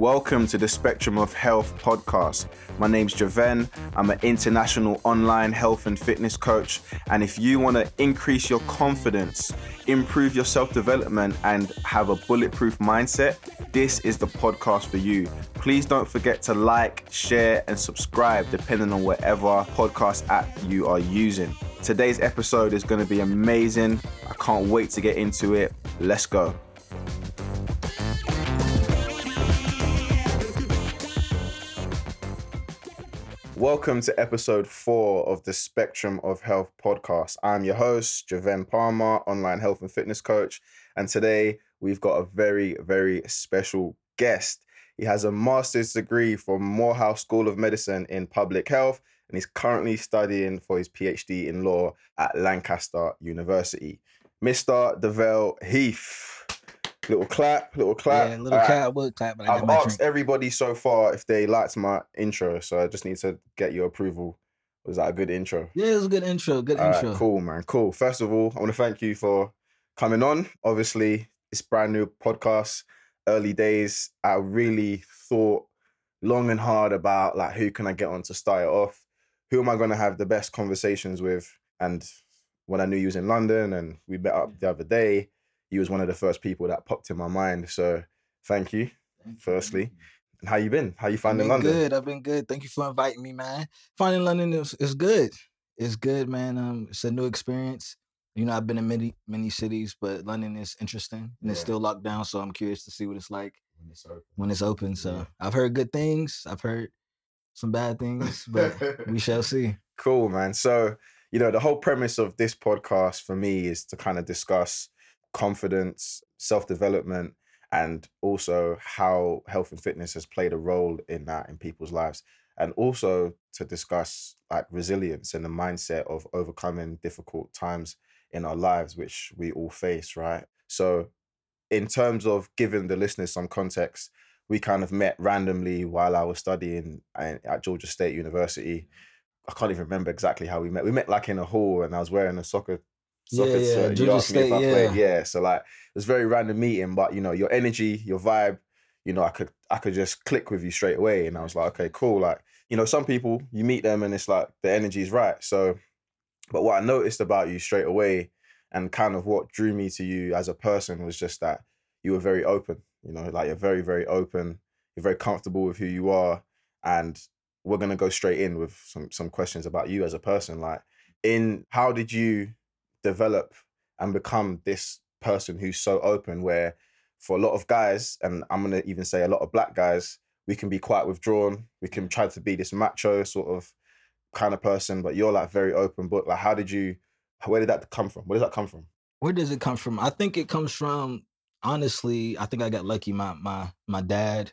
Welcome to the Spectrum of Health podcast. My name's Javen. I'm an international online health and fitness coach. And if you want to increase your confidence, improve your self development, and have a bulletproof mindset, this is the podcast for you. Please don't forget to like, share, and subscribe depending on whatever podcast app you are using. Today's episode is going to be amazing. I can't wait to get into it. Let's go. Welcome to episode four of the Spectrum of Health podcast. I'm your host, Javen Palmer, online health and fitness coach. And today we've got a very, very special guest. He has a master's degree from Morehouse School of Medicine in public health, and he's currently studying for his PhD in law at Lancaster University. Mr. Davelle Heath. Little clap, little clap. Yeah, little All clap, I would clap, but I I've asked drink. everybody so far if they liked my intro, so I just need to get your approval. Was that a good intro? Yeah, it was a good intro. Good All right, intro. cool, man. Cool. First of all, I want to thank you for coming on. Obviously, it's brand new podcast, early days. I really thought long and hard about like who can I get on to start it off? Who am I going to have the best conversations with? And when I knew you was in London and we met up the other day, you was one of the first people that popped in my mind. So thank you. firstly. And how you been? How you finding London? good. I've been good. Thank you for inviting me, man. Finding London is, is good. It's good, man. Um, it's a new experience. You know, I've been in many many cities, but London is interesting and it's still locked down. So I'm curious to see what it's like When it's open. when it's open. So Yeah. I've heard good things. I've heard some bad things, but we shall see. Cool, man. So, you know, the whole premise of this podcast for me is to kind of discuss confidence, self development, and also how health and fitness has played a role in that in people's lives. And also to discuss like resilience and the mindset of overcoming difficult times in our lives, which we all face, right? So, in terms of giving the listeners some context, we kind of met randomly while I was studying at at Georgia State University. I can't even remember exactly how we met. We met like in a hall, and I was wearing a soccer soccer Yeah, yeah. You asked me if I played. yeah. Yeah, so like it's very random meeting, but you know your energy, your vibe, you know I could I could just click with you straight away, and I was like, okay, cool. Like you know some people you meet them and it's like the energy is right. So, but what I noticed about you straight away, and kind of what drew me to you as a person was just that you were very open. You know, like you're very very open. You're very comfortable with who you are, and we're gonna go straight in with some some questions about you as a person. Like, in how did you develop and become this person who's so open? Where for a lot of guys, and I'm gonna even say a lot of black guys, we can be quite withdrawn. We can try to be this macho sort of kind of person, but you're like very open book. Like, how did you? Where did that come from? Where does that come from? Where does it come from? I think it comes from honestly, I think I got lucky. My my my dad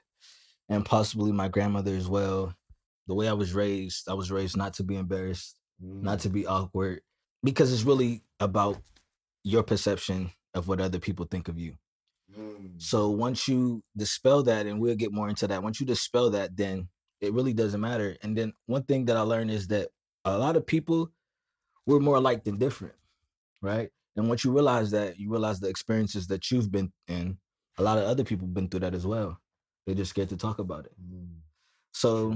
and possibly my grandmother as well. The way I was raised, I was raised not to be embarrassed, not mm. to be awkward, because it's really about your perception of what other people think of you. Mm. So once you dispel that, and we'll get more into that, once you dispel that, then it really doesn't matter. And then one thing that I learned is that a lot of people we're more alike than different, right? And once you realize that, you realize the experiences that you've been in, a lot of other people have been through that as well. They're just scared to talk about it. Mm. So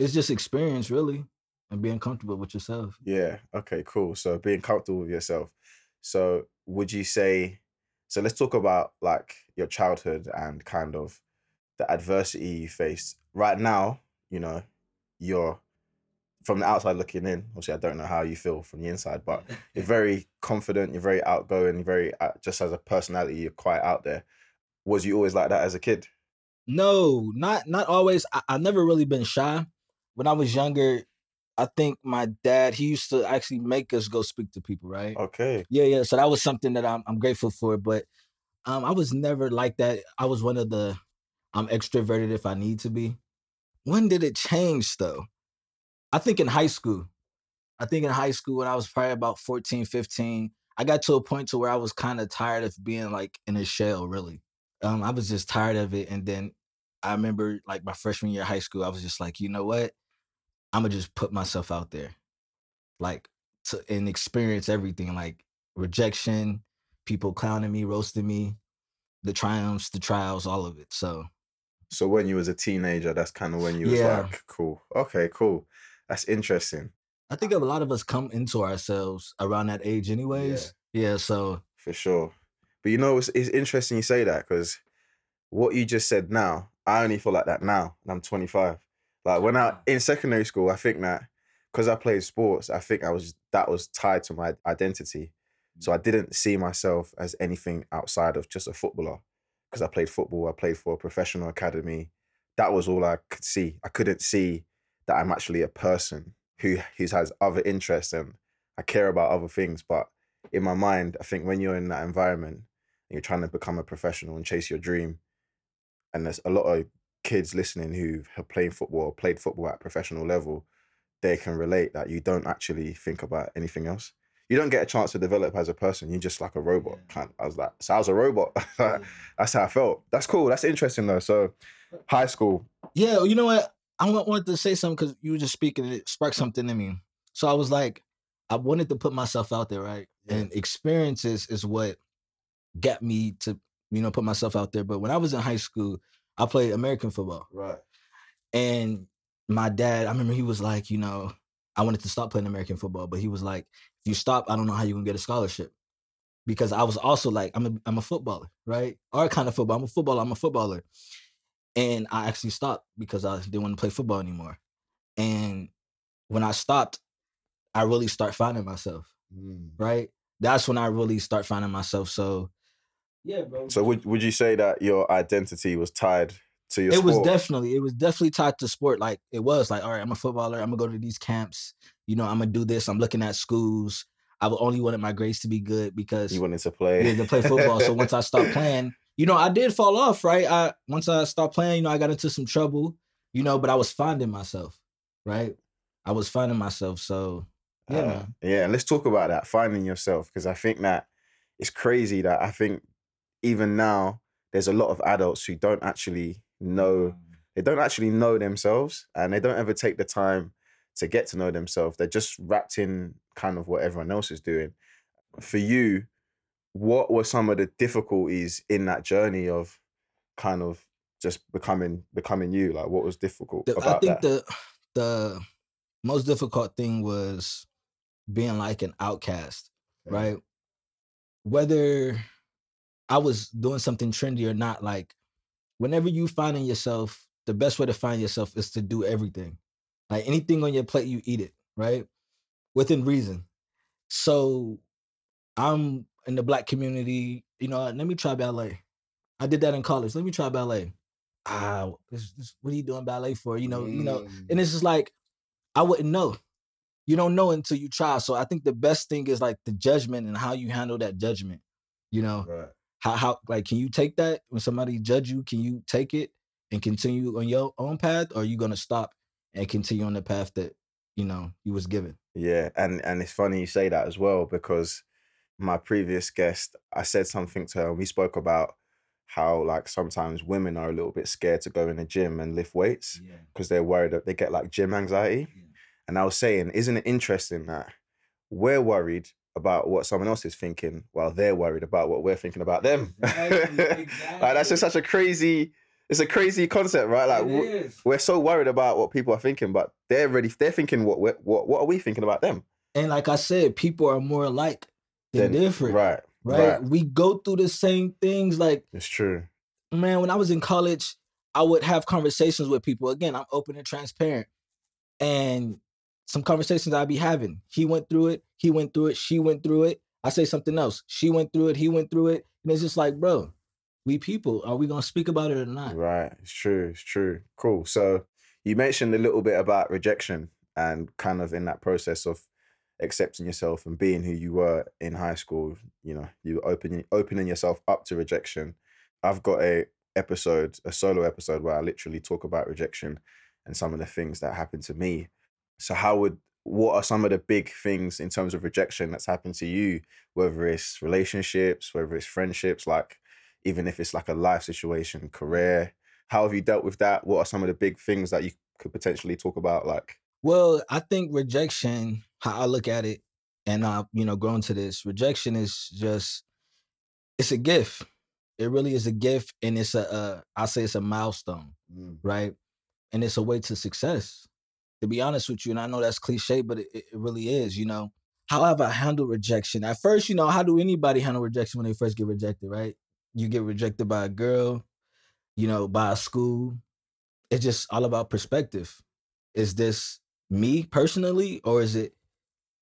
it's just experience, really, and being comfortable with yourself. Yeah. Okay. Cool. So being comfortable with yourself. So would you say? So let's talk about like your childhood and kind of the adversity you faced. Right now, you know, you're from the outside looking in. Obviously, I don't know how you feel from the inside, but you're very confident. You're very outgoing. You're very uh, just as a personality. You're quite out there. Was you always like that as a kid? No, not not always. I, I've never really been shy. When I was younger, I think my dad he used to actually make us go speak to people, right? Okay. Yeah, yeah. So that was something that I'm I'm grateful for. But um, I was never like that. I was one of the I'm extroverted if I need to be. When did it change though? I think in high school. I think in high school when I was probably about 14, 15, I got to a point to where I was kind of tired of being like in a shell, really. Um, I was just tired of it. And then I remember like my freshman year of high school, I was just like, you know what? I'm gonna just put myself out there. Like to and experience everything, like rejection, people clowning me, roasting me, the triumphs, the trials, all of it. So So when you was a teenager, that's kind of when you was like, cool. Okay, cool. That's interesting. I think a lot of us come into ourselves around that age, anyways. Yeah. so For sure. But you know, it's, it's interesting you say that because what you just said now, I only feel like that now, and I'm 25. Like when I in secondary school, I think that because I played sports, I think I was that was tied to my identity. So I mm. didn't see myself as anything outside of just a footballer. Because I played football, I played for a professional academy. That was all I could see. I couldn't see that I'm actually a person who who has other interests and I care about other things. But in my mind, I think when you're in that environment and you're trying to become a professional and chase your dream, and there's a lot of kids listening who have played football or played football at professional level, they can relate that you don't actually think about anything else. You don't get a chance to develop as a person. You're just like a robot. Yeah. Kind I was like, so I was a robot. That's how I felt. That's cool. That's interesting though. So, high school. Yeah, you know what? I wanted to say something because you were just speaking, and it sparked something in me. So I was like, I wanted to put myself out there, right? Yeah. And experiences is what got me to, you know, put myself out there. But when I was in high school, I played American football. Right. And my dad, I remember he was like, you know, I wanted to stop playing American football, but he was like, if you stop, I don't know how you're gonna get a scholarship. Because I was also like, I'm a I'm a footballer, right? Our kind of football. I'm a footballer, I'm a footballer. And I actually stopped because I didn't want to play football anymore. And when I stopped, I really start finding myself, Mm. right? That's when I really start finding myself. So yeah, bro. So would would you say that your identity was tied to your it was definitely it was definitely tied to sport like it was like all right i'm a footballer i'm gonna go to these camps you know i'm gonna do this i'm looking at schools i only wanted my grades to be good because you wanted to play. yeah, to play football so once i stopped playing you know i did fall off right i once i stopped playing you know i got into some trouble you know but i was finding myself right i was finding myself so yeah Uh, yeah, let's talk about that finding yourself because I think that it's crazy that I think even now there's a lot of adults who don't actually know mm. they don't actually know themselves and they don't ever take the time to get to know themselves. They're just wrapped in kind of what everyone else is doing. For you, what were some of the difficulties in that journey of kind of just becoming becoming you? Like what was difficult The- I think that? the the most difficult thing was being like an outcast, Yeah. right? Whether I was doing something trendy or not, like whenever you finding yourself, the best way to find yourself is to do everything. Like anything on your plate, you eat it, right? Within reason. So I'm in the black community, you know, let me try ballet. I did that in college. Let me try ballet. Ah, this, this, what are you doing ballet for? You know, you know, Mm. and it's just like I wouldn't know. You don't know until you try. So I think the best thing is like the judgment and how you handle that judgment. You know, Right. How how like can you take that when somebody judge you? Can you take it and continue on your own path, or are you gonna stop and continue on the path that you know you was given? Yeah, and and it's funny you say that as well because my previous guest, I said something to her, we spoke about how like sometimes women are a little bit scared to go in the gym and lift weights Yeah. because they're worried that they get like gym anxiety. And I was saying, isn't it interesting that we're worried about what someone else is thinking while they're worried about what we're thinking about them? Exactly, like that's just such a crazy, it's a crazy concept, right? Like w- we're so worried about what people are thinking, but they're ready. They're thinking what we're, what what are we thinking about them? And like I said, people are more alike than Then- different. Right, right? right. We go through the same things. Like, It's true. man, when I was in college, I would have conversations with people. Again, I'm open and transparent. And some conversations I'd be having. He went through it, he went through it, she went through it. I say something else. She went through it, he went through it. And it's just like, bro, we people, are we gonna speak about it or not? Right. It's true. It's true. Cool. So you mentioned a little bit about rejection and kind of in that process of accepting yourself and being who you were in high school. You know, you opening opening yourself up to rejection. I've got a episode, a solo episode where I literally talk about rejection and some of the things that happened to me. So how would what are some of the big things in terms of rejection that's happened to you, whether it's relationships, whether it's friendships, like even if it's like a life situation, career, how have you dealt with that? What are some of the big things that you could potentially talk about? Like, Well, I think rejection, how I look at it, and I've you know, grown to this, rejection is just it's a gift. It really is a gift, and it's a uh, I say it's a milestone, Mm. right? And it's a way to success. To be honest with you, and I know that's cliche, but it, it really is. You know, how have I handled rejection? At first, you know, how do anybody handle rejection when they first get rejected, right? You get rejected by a girl, you know, by a school. It's just all about perspective. Is this me personally, or is it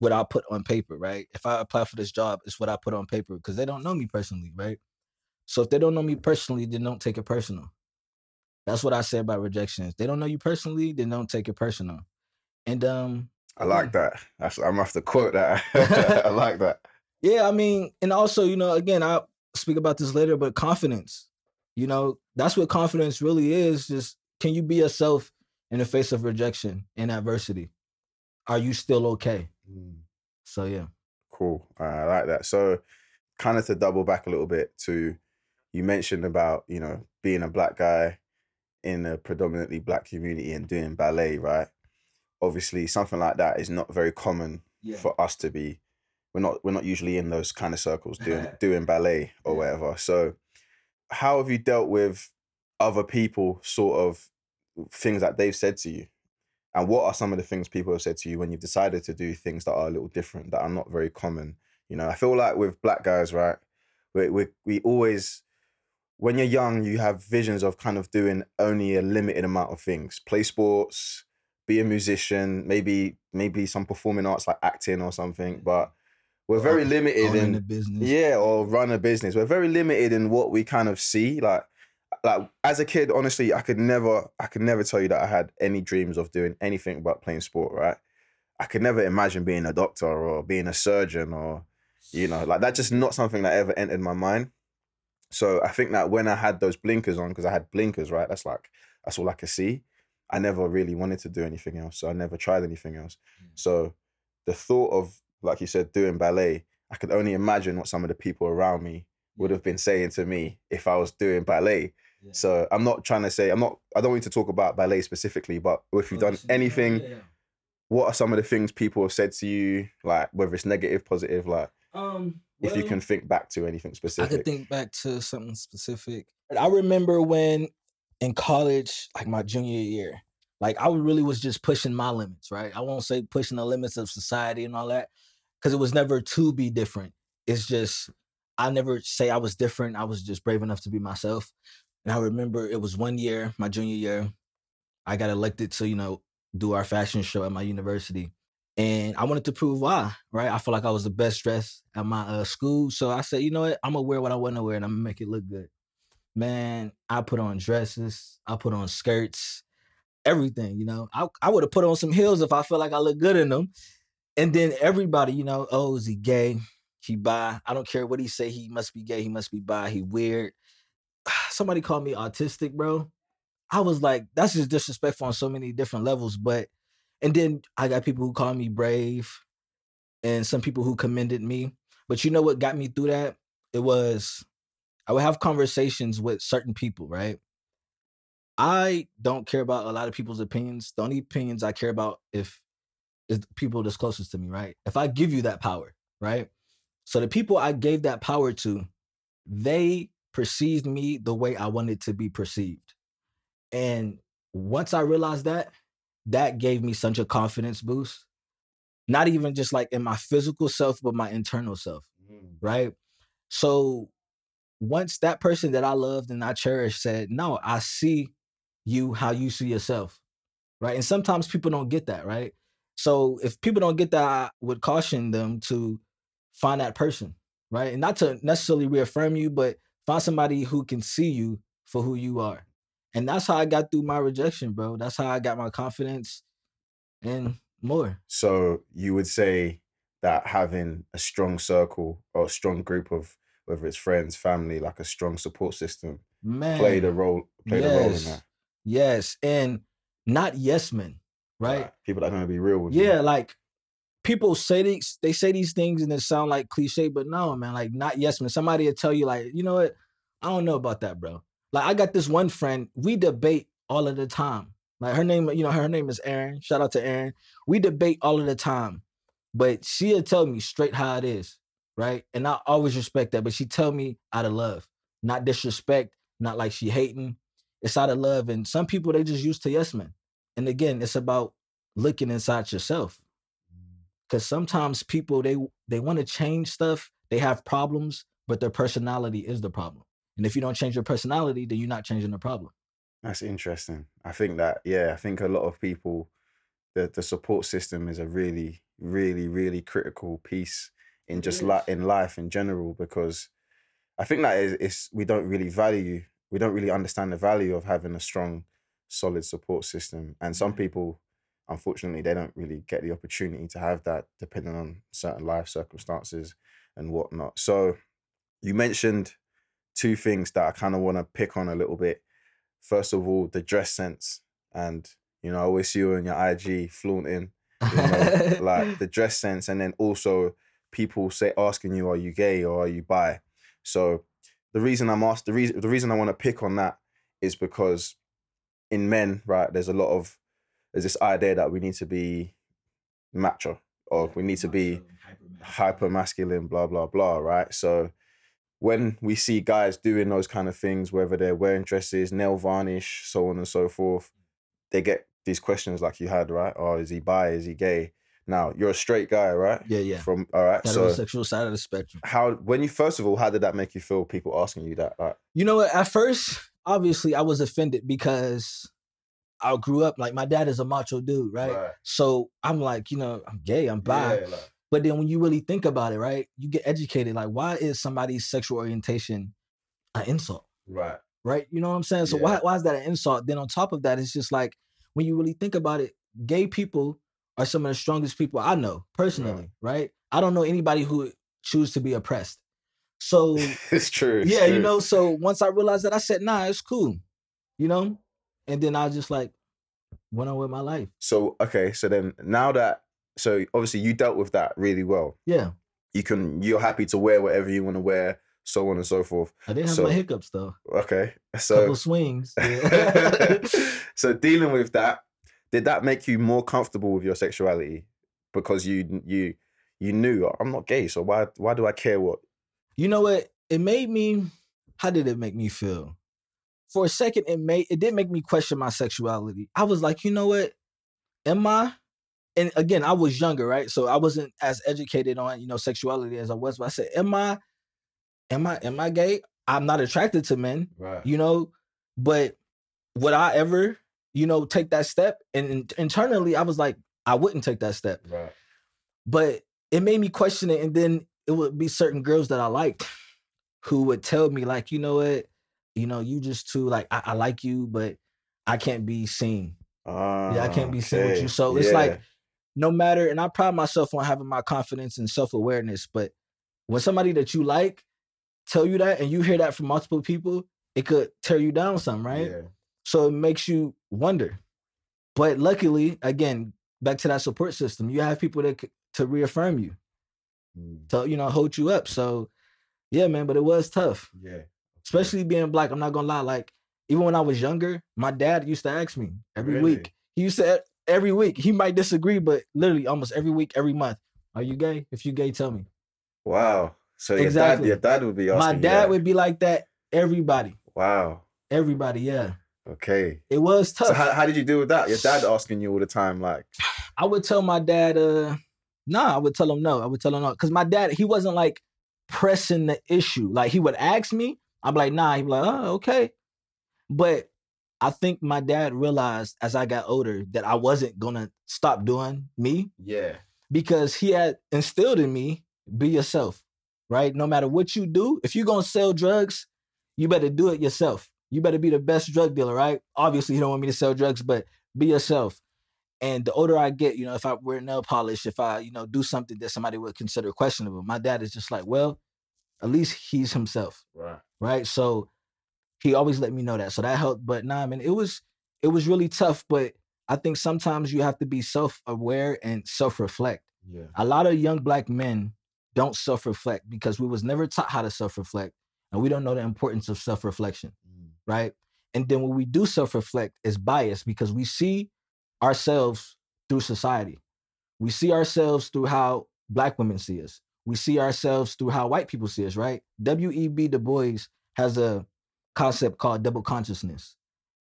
what I put on paper, right? If I apply for this job, it's what I put on paper because they don't know me personally, right? So if they don't know me personally, then don't take it personal. That's what I say about rejections. They don't know you personally, then don't take it personal. And um, I like that. That's, I'm gonna have to quote that. I like that. yeah, I mean, and also, you know, again, I'll speak about this later, but confidence, you know, that's what confidence really is. Just can you be yourself in the face of rejection and adversity? Are you still okay? So yeah. Cool. Uh, I like that. So, kind of to double back a little bit to, you mentioned about you know being a black guy in a predominantly black community and doing ballet, right? Obviously, something like that is not very common Yeah. for us to be. We're not. We're not usually in those kind of circles doing doing ballet or Yeah. whatever. So, how have you dealt with other people? Sort of things that they've said to you, and what are some of the things people have said to you when you've decided to do things that are a little different, that are not very common? You know, I feel like with black guys, right? We we we always, when you're young, you have visions of kind of doing only a limited amount of things: play sports, be a musician, maybe maybe some performing arts like acting or something. But we're very Own- limited in the business. yeah, or run a business. We're very limited in what we kind of see. Like, like as a kid, honestly, I could never, I could never tell you that I had any dreams of doing anything but playing sport. Right? I could never imagine being a doctor or being a surgeon or, you know, like that's just not something that ever entered my mind. So I think that when I had those blinkers on, because I had blinkers, right? That's like that's all I could see. I never really wanted to do anything else, so I never tried anything else. So the thought of, like you said, doing ballet, I could only imagine what some of the people around me would have been saying to me if I was doing ballet. Yeah. So I'm not trying to say I'm not. I don't want you to talk about ballet specifically, but if you've done anything, Yeah, yeah. what are some of the things people have said to you, like whether it's negative, positive, like Um, if you can think back to anything specific. I could think back to something specific. I remember when in college, like my junior year, like I really was just pushing my limits, right? I won't say pushing the limits of society and all that, because it was never to be different. It's just I never say I was different. I was just brave enough to be myself. And I remember it was one year, my junior year, I got elected to, you know, do our fashion show at my university. And I wanted to prove why, right? I feel like I was the best dressed at my uh, school. So I said, you know what? I'm gonna wear what I want to wear and I'm gonna make it look good. Man, I put on dresses, I put on skirts, everything, you know. I, I would have put on some heels if I felt like I looked good in them. And then everybody, you know, oh, is he gay? He bi. I don't care what he say. He must be gay. He must be bi. He weird. Somebody called me autistic, bro. I was like, that's just disrespectful on so many different levels. But and then I got people who call me brave, and some people who commended me. But you know what got me through that? It was I would have conversations with certain people, right? I don't care about a lot of people's opinions. The only opinions I care about if is the people that's closest to me, right? If I give you that power, right? So the people I gave that power to, they perceived me the way I wanted to be perceived. And once I realized that, that gave me such a confidence boost. Not even just like in my physical self, but my internal self, mm. right? So once that person that I loved and I cherished said, No, I see you how you see yourself, right? And sometimes people don't get that, right? So if people don't get that, I would caution them to find that person, right? And not to necessarily reaffirm you, but find somebody who can see you for who you are. And that's how I got through my rejection, bro. That's how I got my confidence and more. So you would say that having a strong circle or a strong group of whether it's friends, family, like a strong support system, Man. played a role played a role in yes. that. Yes. And not yes men, right? Like, people that are gonna be real with you. Yeah, like people say these they say these things and it sound like cliche, but no, man, like not yes man. Somebody will tell you, like, you know what? I don't know about that, bro. Like I got this one friend, we debate all of the time. Like her name, you know, her name is Aaron. Shout out to Aaron. We debate all of the time, but she'll tell me straight how it is, right? And I always respect that. But she tell me out of love. not disrespect, not like she hating. It's out of love. And some people they just used to yes men. And again, it's about looking inside yourself. Cause sometimes people they they want to change stuff, they have problems, but their personality is the problem. And if you don't change your personality, then you're not changing the problem. That's interesting. I think that yeah, I think a lot of people the the support system is a really really really critical piece in just like in life in general because I think that is it's we don't really value we don't really understand the value of having a strong solid support system. And some people unfortunately they don't really get the opportunity to have that depending on certain life circumstances and whatnot. So you mentioned two things that I kind of want to pick on a little bit. First of all the dress sense and you know I always see you on your IG flaunting you know like the dress sense and then also people say asking you are you gay or are you bi? So the reason i'm asked the reason the reason i want to pick on that is because in men right there's a lot of there's this idea that we need to be macho or we need to be hyper masculine blah blah blah right? So when we see guys doing those kind of things whether they're wearing dresses nail varnish so on and so forth they get these questions like you had right? Oh is he bi? Is he gay now you're a straight guy right Yeah, yeah. from all right so Heterosexual side of the spectrum. how when you first of all how did that make you feel people asking you that like You know what? At first, obviously, I was offended because I grew up like my dad is a macho dude, right? So I'm like, you know, I'm gay, I'm bi. Yeah, like, But then when you really think about it, right, you get educated. Like, why is somebody's sexual orientation an insult? right Right? You know what I'm saying? So Yeah. why why is that an insult? Then on top of that, it's just like when you really think about it, gay people are some of the strongest people I know personally, right? I don't know anybody who choose to be oppressed. So it's true it's yeah, you know, so once I realized that, I said, nah, it's cool, you know? And then I just like went on with my life. so okay so then now that so obviously you dealt with that really well Yeah. you can you're happy to wear whatever you want to wear so on and so forth I did have So- my hiccups though. okay so Couple swings. Yeah. so dealing with that did that make you more comfortable with your sexuality because you you you knew "Oh, i'm not gay so why why do i care what you know what? It made me how did it make me feel? For a second, it made it did make me question my sexuality. I was like, you know what? Am I? And again, I was younger, right? So I wasn't as educated on, you know, sexuality as I was. But I said, am I, am I, am I gay? I'm not attracted to men. right you know but would i ever you know take that step and in- internally i was like i wouldn't take that step. Right. But it made me question it and then it would be certain girls that i liked who would tell me like you know what? You know you just too like i, I like you but i can't be seen. Yeah I can't ah, be seen with you. So it's like- no matter and i pride myself on having my confidence and self-awareness but when somebody that you like tell you that and you hear that from multiple people it could tear you down some right so it makes you wonder. But luckily, again, back to that support system, you have people that to reaffirm you, mm. to you know hold you up. So yeah, man. But it was tough, yeah especially being black. I'm not gonna lie. Like even when I was younger, my dad used to ask me every Really? week. He used to every week. He might disagree, but literally almost every week, every month. Are you gay? If you gay, tell me. wow so your Exactly. dad your dad would be asking My dad would be like that. Everybody, wow everybody. Yeah, okay it was tough. so how, how did you deal with that your dad asking you all the time like I would tell my dad, uh, nah, I would tell him no. I would tell him no. Cause my dad, he wasn't like pressing the issue. Like he would ask me, I'm like, nah, he'd be like, oh, okay. But I think my dad realized as I got older that I wasn't gonna stop doing me yeah because he had instilled in me, be yourself, right? No matter what you do, if you're gonna sell drugs, you better do it yourself. You better be the best drug dealer, right? Obviously, you don't want me to sell drugs, but be yourself. And the older I get, you know, if I wear nail polish, if I, you know, do something that somebody would consider questionable, my dad is just like, well, at least he's himself, right right? So he always let me know that. So that helped. But nah, man, it was it was really tough. But I think sometimes you have to be self-aware and self-reflect yeah a lot of young black men don't self-reflect because we was never taught how to self-reflect and we don't know the importance of self-reflection right and then when we do self-reflect it's biased because we see ourselves through society we see ourselves through how black women see us we see ourselves through how white people see us right w.e.b du bois has a concept called double consciousness.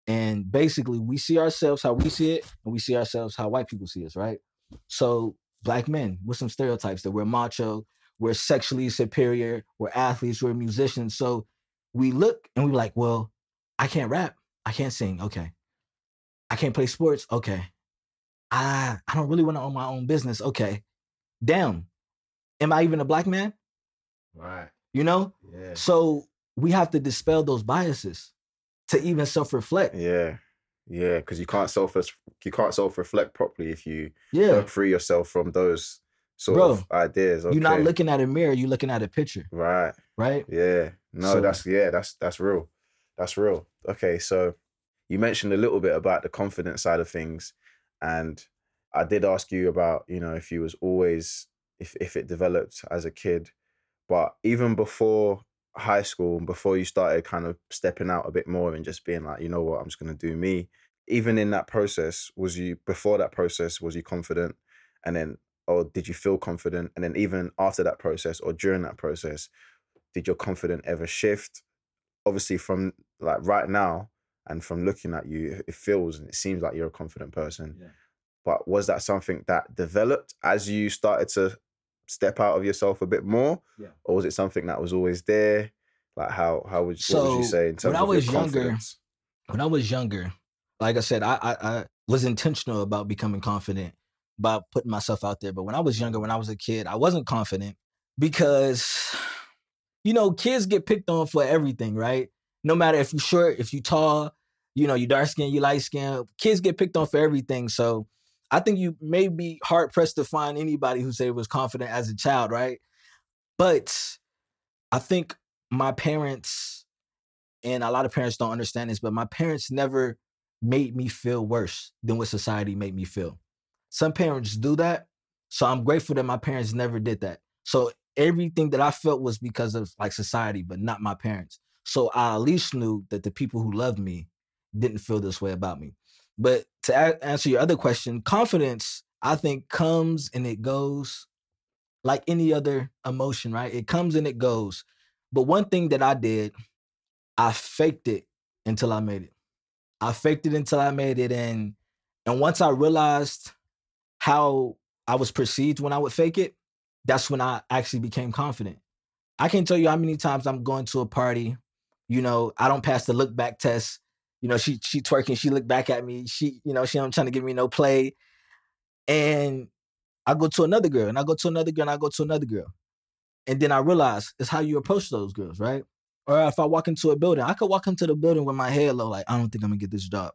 And basically, we see ourselves how we see it, and we see ourselves how white people see us, right? So, black men with some stereotypes that we're macho, we're sexually superior, we're athletes, we're musicians. So, we look and we're like, well, I can't rap, I can't sing, okay. I can't play sports, okay. I I don't really want to own my own business, okay. Damn, am I even a black man? Right. You know? Yeah. So we have to dispel those biases to even self-reflect. Yeah. Yeah. Because you can't self you can't self reflect properly if you Yeah. don't free yourself from those sort Bro, of ideas. You're not looking at a mirror, you're looking at a picture, Right. right? Yeah. No, So- that's yeah, that's that's real. That's real. Okay, so you mentioned a little bit about the confidence side of things. And I did ask you about, you know, if you was always if if it developed as a kid. But even before high school before you started kind of stepping out a bit more and just being like, you know what, I'm just gonna do me. Even in that process, was you before that process, was you confident? And then or did you feel confident? And then even after that process or during that process, did your confidence ever shift? Obviously, from like right now and from looking at you, it feels and it seems like you're a confident person. Yeah. But was that something that developed as you started to step out of yourself a bit more, Yeah. or was it something that was always there? Like how how would what would you So, say in terms when I was younger, confidence? When I was younger, like I said, I, I I was intentional about becoming confident, about putting myself out there. But when I was younger, when I was a kid, I wasn't confident because you know, kids get picked on for everything, right? No matter if you're short, if you're tall, you know, you dark skin, you light skin, kids get picked on for everything. So I think you may be hard pressed to find anybody who say was confident as a child, right? But I think my parents, and a lot of parents don't understand this, but my parents never made me feel worse than what society made me feel. Some parents do that. So I'm grateful that my parents never did that. So everything that I felt was because of like society, but not my parents. So I at least knew that the people who loved me didn't feel this way about me. But to a- answer your other question, confidence, I think, comes and it goes like any other emotion, right? It comes and it goes. But one thing that I did, I faked it until I made it. I faked it until I made it. And and once I realized how I was perceived when I would fake it, that's when I actually became confident. I can't tell you how many times I'm going to a party, you know, I don't pass the look back test. You know, she she twerking, she looked back at me, she, you know, she don't trying to give me no play. And I go to another girl, and I go to another girl, and I go to another girl. And then I realize it's how you approach those girls, right? Or if I walk into a building, I could walk into the building with my head low, like, I don't think I'm gonna get this job.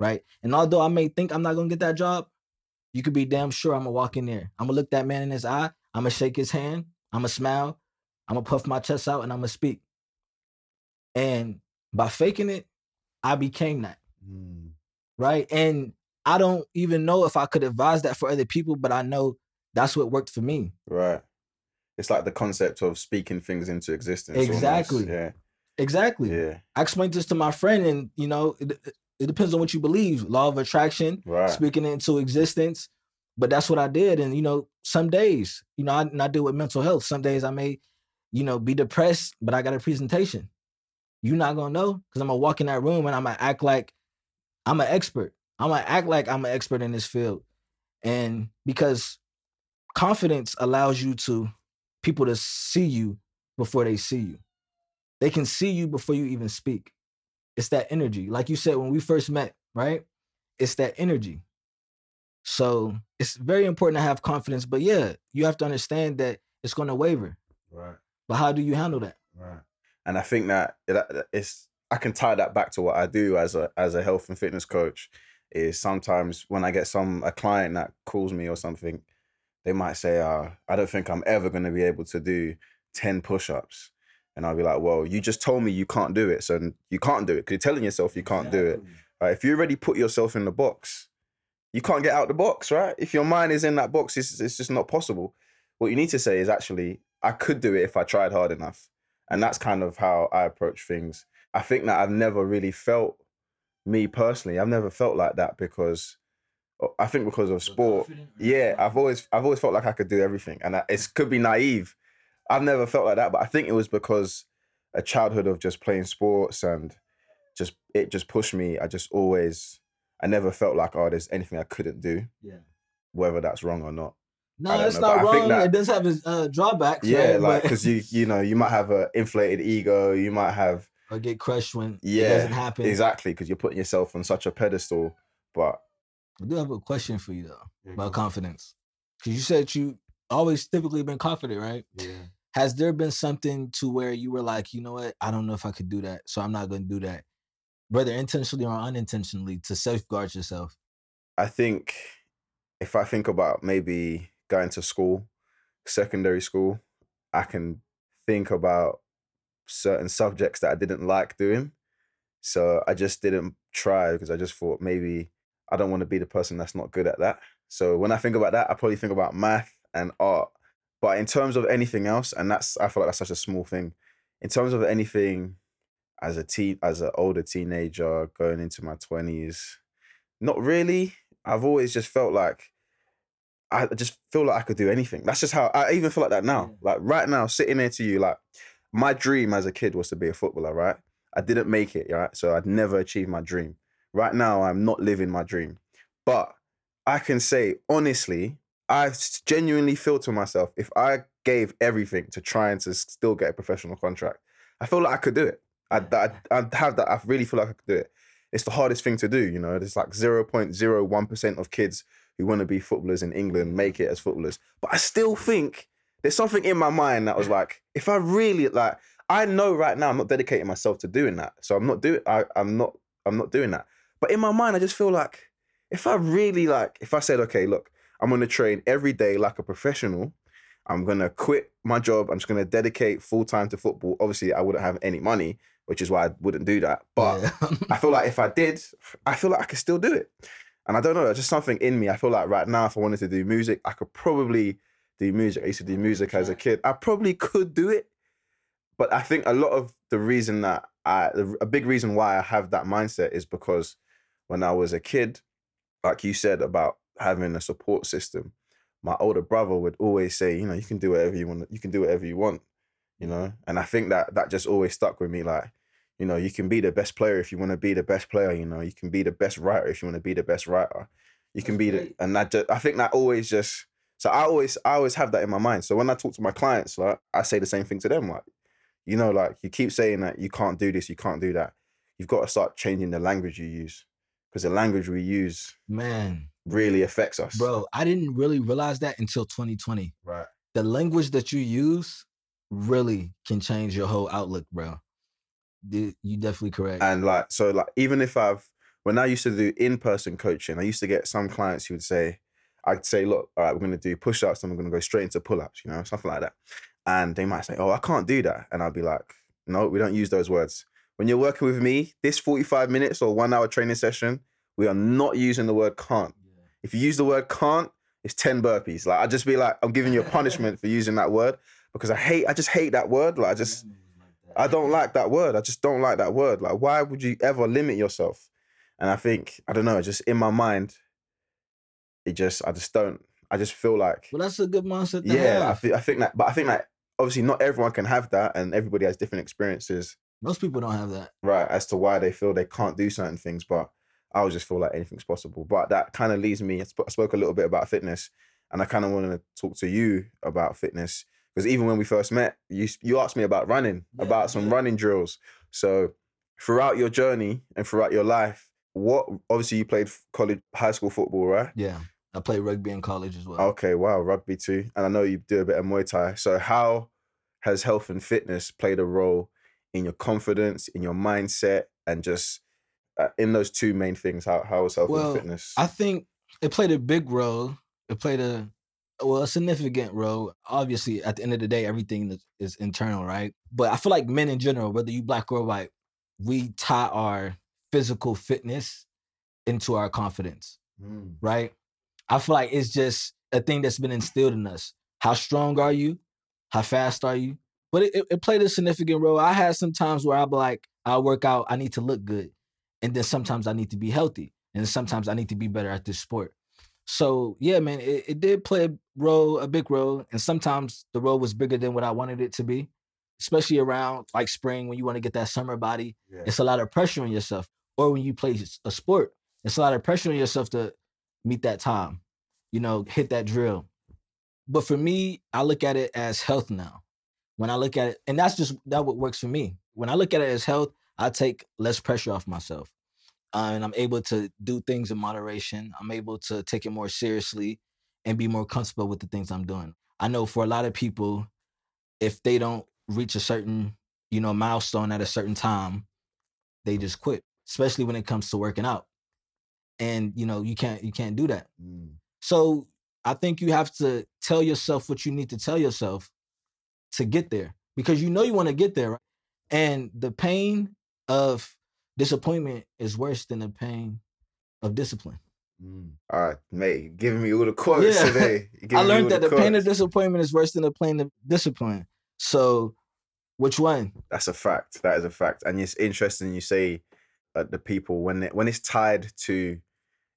Right. And although I may think I'm not gonna get that job, you could be damn sure I'm gonna walk in there. I'm gonna look that man in his eye, I'm gonna shake his hand, I'm gonna smile, I'm gonna puff my chest out, and I'm gonna speak. And by faking it, I became that. Mm, Right. And I don't even know if I could advise that for other people, but I know that's what worked for me. Right. It's like the concept of speaking things into existence. almost. Exactly. Yeah. Exactly. Yeah. I explained this to my friend, and you know, it, it- depends on what you believe. Law of attraction, Right. speaking it into existence. But that's what I did. And you know, some days, you know, I, and I deal with mental health. Some days I may, you know, be depressed, but I got a presentation. You're not gonna know because I'm gonna walk in that room and I'm gonna act like I'm an expert. I'm gonna act like I'm an expert in this field. And because confidence allows you to people to see you before they see you. They can see you before you even speak. It's that energy. Like you said when we first met, right? It's that energy. So it's very important to have confidence. But yeah, you have to understand that it's going to waver. Right. But how do you handle that? Right. And I think that, that it's I can tie that back to what I do as a as a health and fitness coach is sometimes when I get some a client that calls me or something, they might say, uh, I don't think I'm ever gonna be able to do 10 push-ups. And I'll be like, well, you just told me you can't do it. So you can't do it because you're telling yourself you can't do it. Right? If you already put yourself in the box, you can't get out the box, right? If your mind is in that box, it's, it's just not possible. What you need to say is actually, I could do it if I tried hard enough. And that's kind of how I approach things. I think that I've never really felt, me personally, I've never felt like that because I think because of sport. Yeah, I've always I've always felt like I could do everything, and it could be naive. I've never felt like that, but I think it was because a childhood of just playing sports and just it just pushed me. I just always I never felt like oh there's anything I couldn't do, Yeah. whether that's wrong or not. No, I it's know, not I wrong. that- it does have its uh, drawbacks. Yeah, right? like because you you know you might have an inflated ego, you might have or get crushed when it Yeah, doesn't happen. exactly because you're putting yourself on such a pedestal. But I do have a question for you though Mm-hmm. about confidence, because you said you always typically been confident, right? yeah, Has there been something to where you were like, you know what, I don't know if I could do that, so I'm not going to do that, whether intentionally or unintentionally, to safeguard yourself? I think if I think about maybe going to school, secondary school, I can think about certain subjects that I didn't like doing. So I just didn't try because I just thought maybe I don't want to be the person that's not good at that. So when I think about that, I probably think about math and art. But in terms of anything else, and that's I feel like that's such a small thing. In terms of anything as a teen, as an older teenager going into my twenties, not really. I've always just felt like I just feel like I could do anything. That's just how I even feel like that now. Like right now, sitting here to you, like my dream as a kid was to be a footballer, right? I didn't make it, right? So I'd never achieved my dream. Right now, I'm not living my dream. But I can say honestly, i genuinely feel to myself if I gave everything to trying to still get a professional contract, I feel like I could do it. I'd, I'd, I'd have that. I really feel like I could do it. It's the hardest thing to do, you know. There's like 0.01% of kids who want to be footballers in England make it as footballers. But I still think there's something in my mind that was like, if I really like, I know right now I'm not dedicating myself to doing that. So I'm not doing I, I'm not I'm not doing that. But in my mind, I just feel like if I really like, if I said, okay, look, I'm gonna train every day like a professional, I'm gonna quit my job, I'm just gonna dedicate full time to football. Obviously, I wouldn't have any money, which is why I wouldn't do that. But Yeah. I feel like if I did, I feel like I could still do it. And I don't know, just something in me. I feel like right now, if I wanted to do music, I could probably do music. I used to do music as a kid. I probably could do it. But I think a lot of the reason that I, a big reason why I have that mindset is because when I was a kid, like you said about having a support system, my older brother would always say, you know, you can do whatever you want. You can do whatever you want, you know. And I think that that just always stuck with me. Like, you know, you can be the best player if you want to be the best player. You know, you can be the best writer if you want to be the best writer. You can That's be the, and that just, I think that always just. So I always, I always have that in my mind. So when I talk to my clients, like I say the same thing to them. Like, you know, like you keep saying that you can't do this, you can't do that. You've got to start changing the language you use because the language we use Man, really affects us. bro, I didn't really realize that until 2020. Right. The language that you use really can change your whole outlook, bro. You definitely correct. And like, so like, even if I've, when I used to do in-person coaching, I used to get some clients who would say, I'd say, look, all right, we're going to do push-ups and we're going to go straight into pull-ups, you know, something like that. And they might say, oh, I can't do that. And I'd be like, no, we don't use those words. When you're working with me, this 45 minutes or one hour training session, we are not using the word can't. If you use the word can't, it's 10 burpees. Like, I'd just be like, I'm giving you a punishment for using that word because I hate, I just hate that word. Like, I just, I don't like that word. I just don't like that word. Like, why would you ever limit yourself? And I think, I don't know, just in my mind, it just, I just don't, I just feel like, Well, that's a good mindset yeah, I, have. thi- I think that, but I think that obviously not everyone can have that and everybody has different experiences, Most people don't have that. right, as to why they feel they can't do certain things. But I always just feel like anything's possible. But that kind of leads me, I I spoke a little bit about fitness and I kind of wanted to talk to you about fitness because even when we first met, you you asked me about running, Yeah, about some yeah. running drills. So throughout your journey and throughout your life, what obviously you played college, high school football, right? Yeah. I played rugby in college as well. Okay, wow, rugby too, and I know you do a bit of Muay Thai. So how has health and fitness played a role in your confidence, in your mindset, and just uh, in those two main things? How how was health Well, and fitness? I think it played a big role. It played a well, a significant role. Obviously, at the end of the day, everything is, is internal, right? But I feel like men in general, whether you black or white, we tie our physical fitness into our confidence, Mm, right? I feel like it's just a thing that's been instilled in us. How strong are you? How fast are you? But it, it, it played a significant role. I had some times where I'll be like, I'll work out, I need to look good. And then sometimes I need to be healthy. And sometimes I need to be better at this sport. So yeah, man, it, it did play a role, a big role. And sometimes the role was bigger than what I wanted it to be. especially around like spring when you want to get that summer body. Yeah. It's a lot of pressure on yourself. Or when you play a sport, it's a lot of pressure on yourself to meet that time, you know, hit that drill. But for me, I look at it as health now. When I look at it, and that's just that what works for me. When I look at it as health, I take less pressure off myself. Uh, and I'm able to do things in moderation. I'm able to take it more seriously and be more comfortable with the things I'm doing. I know for a lot of people, if they don't reach a certain, you know, milestone at a certain time, they just quit, especially when it comes to working out. And you know, you can't you can't do that. Mm. So I think you have to tell yourself what you need to tell yourself to get there because you know you want to get there. Right? And the pain of disappointment is worse than the pain of discipline. Mm. All right, mate, you're giving me all the quotes Yeah. today. I learned that the pain of disappointment is worse than the pain of discipline. So which one? That's a fact. That is a fact. And it's interesting you say that the people when it, when it's tied to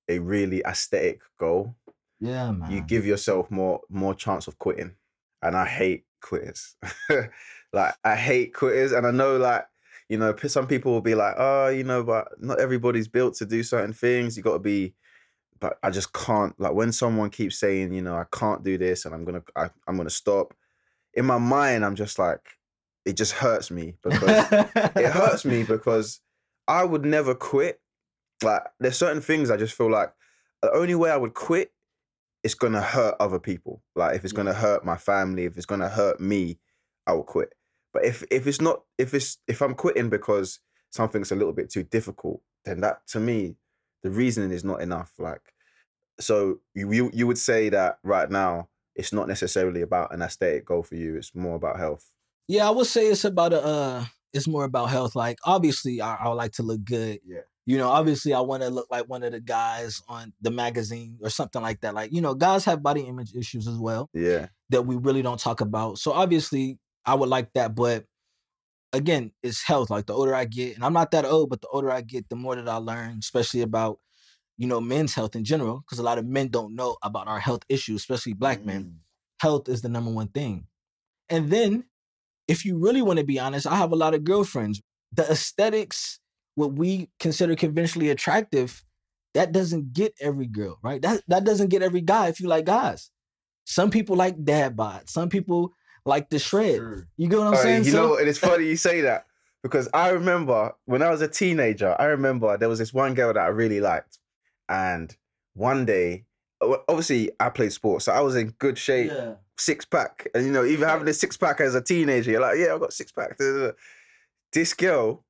a really aesthetic goal, Yeah, man. you give yourself more more chance of quitting. And I hate quitters. like I hate quitters, and I know like you know some people will be like, oh, you know, but not everybody's built to do certain things. You got to be. But I just can't. Like when someone keeps saying, you know, I can't do this, and I'm gonna, I, I'm gonna stop. In my mind, I'm just like, it just hurts me because it hurts me because I would never quit. Like there's certain things I just feel like the only way I would quit is gonna hurt other people. Like if it's gonna hurt my family, if it's gonna hurt me, I will quit. But if if it's not if it's if I'm quitting because something's a little bit too difficult, then that to me, the reasoning is not enough. Like so you you, you would say that right now it's not necessarily about an aesthetic goal for you, it's more about health. Yeah, I would say it's about a uh it's more about health. Like obviously I, I would like to look good. Yeah. You know, obviously I want to look like one of the guys on the magazine or something like that. Like, you know, guys have body image issues as well Yeah. that we really don't talk about. So obviously I would like that, but again, it's health. Like the older I get, and I'm not that old, but the older I get, the more that I learn, especially about, you know, men's health in general, because a lot of men don't know about our health issues, especially black men Mm. health is the number one thing. And then, if you really want to be honest, I have a lot of girlfriends. The aesthetics, what we consider conventionally attractive, that doesn't get every girl, right? That that doesn't get every guy if you like guys. Some people like dad bod. Some people like the shred. You get what I'm Alright, saying? you So- know, and it's funny you say that because I remember when I was a teenager, I remember there was this one girl that I really liked. And one day, obviously, I played sports, so I was in good shape, yeah. six pack. And, you know, even having a six pack as a teenager, you're like, yeah, I've got six pack. This girl,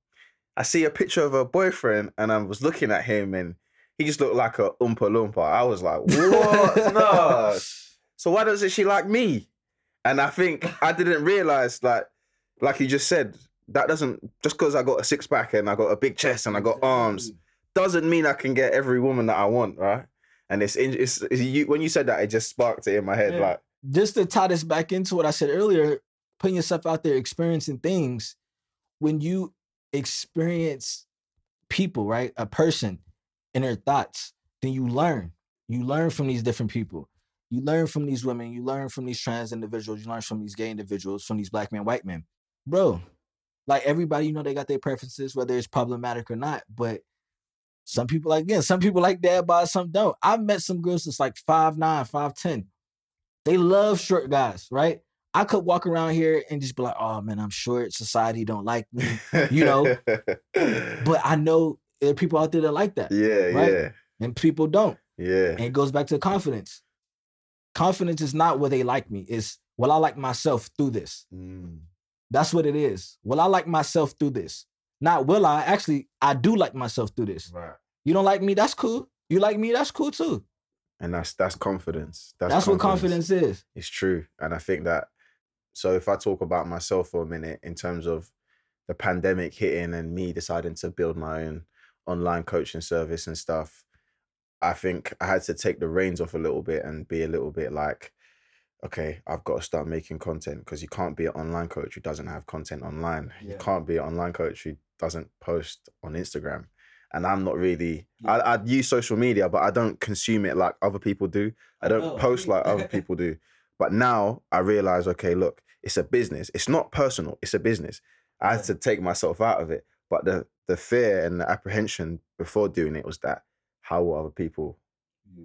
I see a picture of her boyfriend, and I was looking at him, and he just looked like a Oompa Loompa. I was like, what? no. So why doesn't she like me? And I think I didn't realize like like you just said, that doesn't just because I got a six pack and I got a big chest and I got arms doesn't mean I can get every woman that I want, right? And it's in- it's, it's you when you said that it just sparked it in my head Yeah. like just to tie this back into what I said earlier, putting yourself out there, experiencing things, when you experience people, right? A person and their thoughts, then you learn. You learn from these different people. You learn from these women. You learn from these trans individuals. You learn from these gay individuals, from these black men, white men. Bro, like everybody, you know, they got their preferences, whether it's problematic or not. But some people, like, again, some people like dad bod, some don't. I've met some girls that's like five nine, five ten. They love short guys, right? I could walk around here and just be like, oh man, I'm short. Society don't like me. You know, But I know there are people out there that like that. yeah, right? yeah, And people don't. yeah, And it goes back to confidence. Confidence is not where they like me. It's will I like myself through this? Mm. That's what it is. Will I like myself through this? Not will I. Actually, I do like myself through this. right. You don't like me? That's cool. You like me? That's cool too. And that's that's confidence. That's, That's, what confidence is. It's true. And I think that so if I talk about myself for a minute in terms of the pandemic hitting and me deciding to build my own online coaching service and stuff, I think I had to take the reins off a little bit and be a little bit like, okay, I've got to start making content because you can't be an online coach who doesn't have content online. You can't be an online coach who doesn't post on Instagram. And I'm not really, Yeah. I, I use social media, but I don't consume it like other people do. I don't Oh. post like other people do. But now I realize, okay, look, it's a business. It's not personal. It's a business. I had to take myself out of it. But the the fear and the apprehension before doing it was that how will other people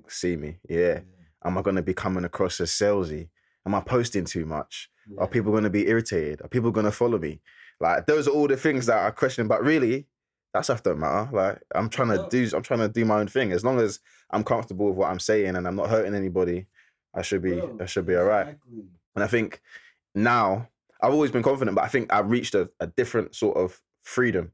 see me? Yeah. Am I gonna be coming across as salesy? Am I posting too much? Are people gonna be irritated? Are people gonna follow me? Like those are all the things that I question. But really, that stuff don't matter. Like I'm trying to do I'm trying to do my own thing. As long as I'm comfortable with what I'm saying and I'm not hurting anybody, I should be I should be all right. And I think now I've always been confident, but I think I've reached a, a different sort of freedom,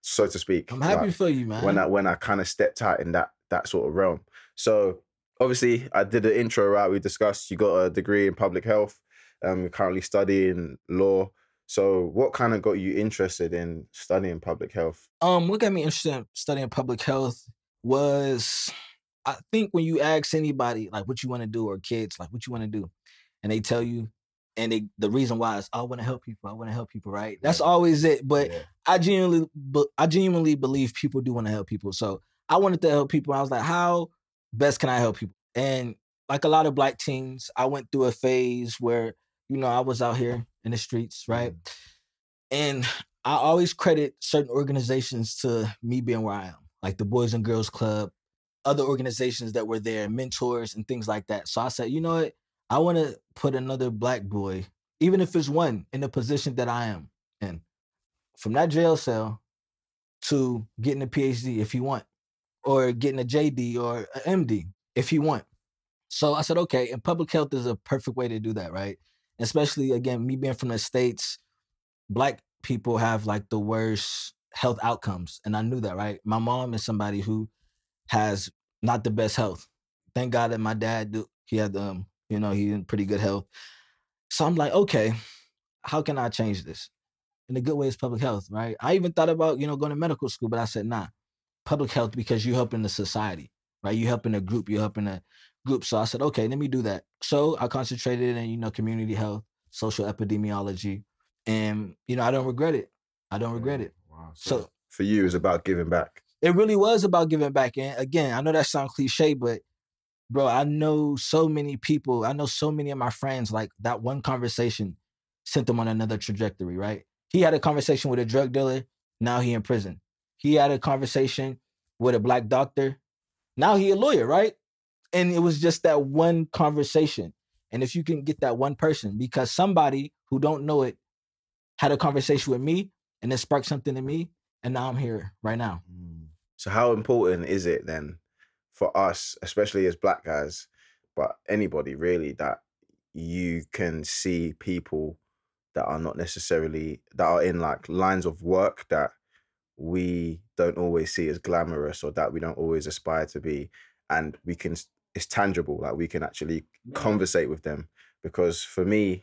so to speak. I'm happy like, for you, man. when I when I kind of stepped out in that that sort of realm. So obviously I did the intro right. We discussed you got a degree in public health. Um, you're currently studying law. So what kind of got you interested in studying public health? um, what got me interested in studying public health was I think when you ask anybody like what you want to do or kids like what you want to do, and they tell you, and they the reason why is "Oh, I want to help people. I want to help people. Right? That's Yeah. always it. But Yeah. I genuinely, I genuinely believe people do want to help people. So I wanted to help people. I was like, how best can I help people? And like a lot of black teens, I went through a phase where you know I was out here in the streets, right? Mm-hmm. And I always credit certain organizations to me being where I am, like the Boys and Girls Club, other organizations that were there, mentors and things like that. So I said, you know what? I want to put another black boy, even if it's one, in the position that I am in, from that jail cell to getting a PhD if you want, or getting a JD or an MD if you want. So I said, okay, and public health is a perfect way to do that, right? Especially again, me being from the States, black people have like the worst health outcomes. And I knew that, right? My mom is somebody who has not the best health. Thank God that my dad do he had um, you know, he in pretty good health. So I'm like, okay, how can I change this? And a good way is public health, right? I even thought about, you know, going to medical school, but I said, nah, public health because you're helping the society, right? You're helping a group, you're helping a group. So I said, okay, let me do that. So I concentrated in, you know, community health, social epidemiology, and you know, I don't regret it. I don't regret it. Wow. So for you, it's about giving back. it really was about giving back. And again, I know that sounds cliche, but bro, I know so many people. I know so many of my friends. Like that one conversation sent them on another trajectory. Right? He had a conversation with a drug dealer. Now he in prison. He had a conversation with a black doctor. Now he a lawyer. Right? And it was just that one conversation. And if you can get that one person, because somebody who don't know it had a conversation with me, and it sparked something in me, and now I'm here right now. Mm. So how important is it then for us, especially as black guys, but anybody really, that you can see people that are not necessarily that are in like lines of work that we don't always see as glamorous or that we don't always aspire to be and we can it's tangible like we can actually conversate with them because for me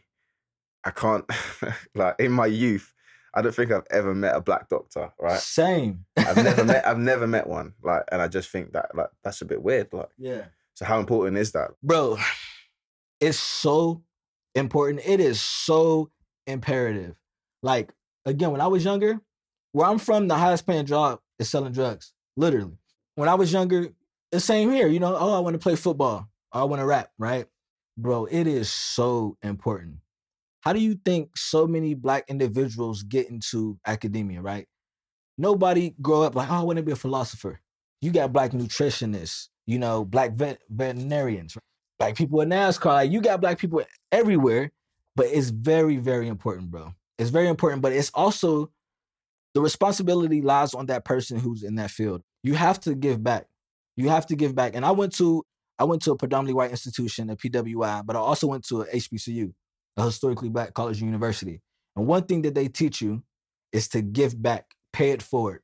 i can't like in my youth i don't think i've ever met a black doctor right Same. I've never met I've never met one. Like and I just think that like that's a bit weird. Like Yeah. so how important is that? Bro, it's so important. It is so imperative. Like, again, when I was younger, where I'm from, the highest paying job is selling drugs. Literally. When I was younger, the same here. You know, oh, I want to play football. Or I want to rap, right? Bro, it is so important. How do you think so many black individuals get into academia, right? Nobody grow up like, oh, I want to be a philosopher. You got black nutritionists, you know, black vet- veterinarians, black people in NASCAR. Like, you got black people everywhere, but it's very, very important, bro. It's very important, but it's also the responsibility lies on that person who's in that field. You have to give back. You have to give back. And I went to I went to a predominantly white institution, a PWI, but I also went to a HBCU, a historically black college and university. And one thing that they teach you is to give back, pay it forward.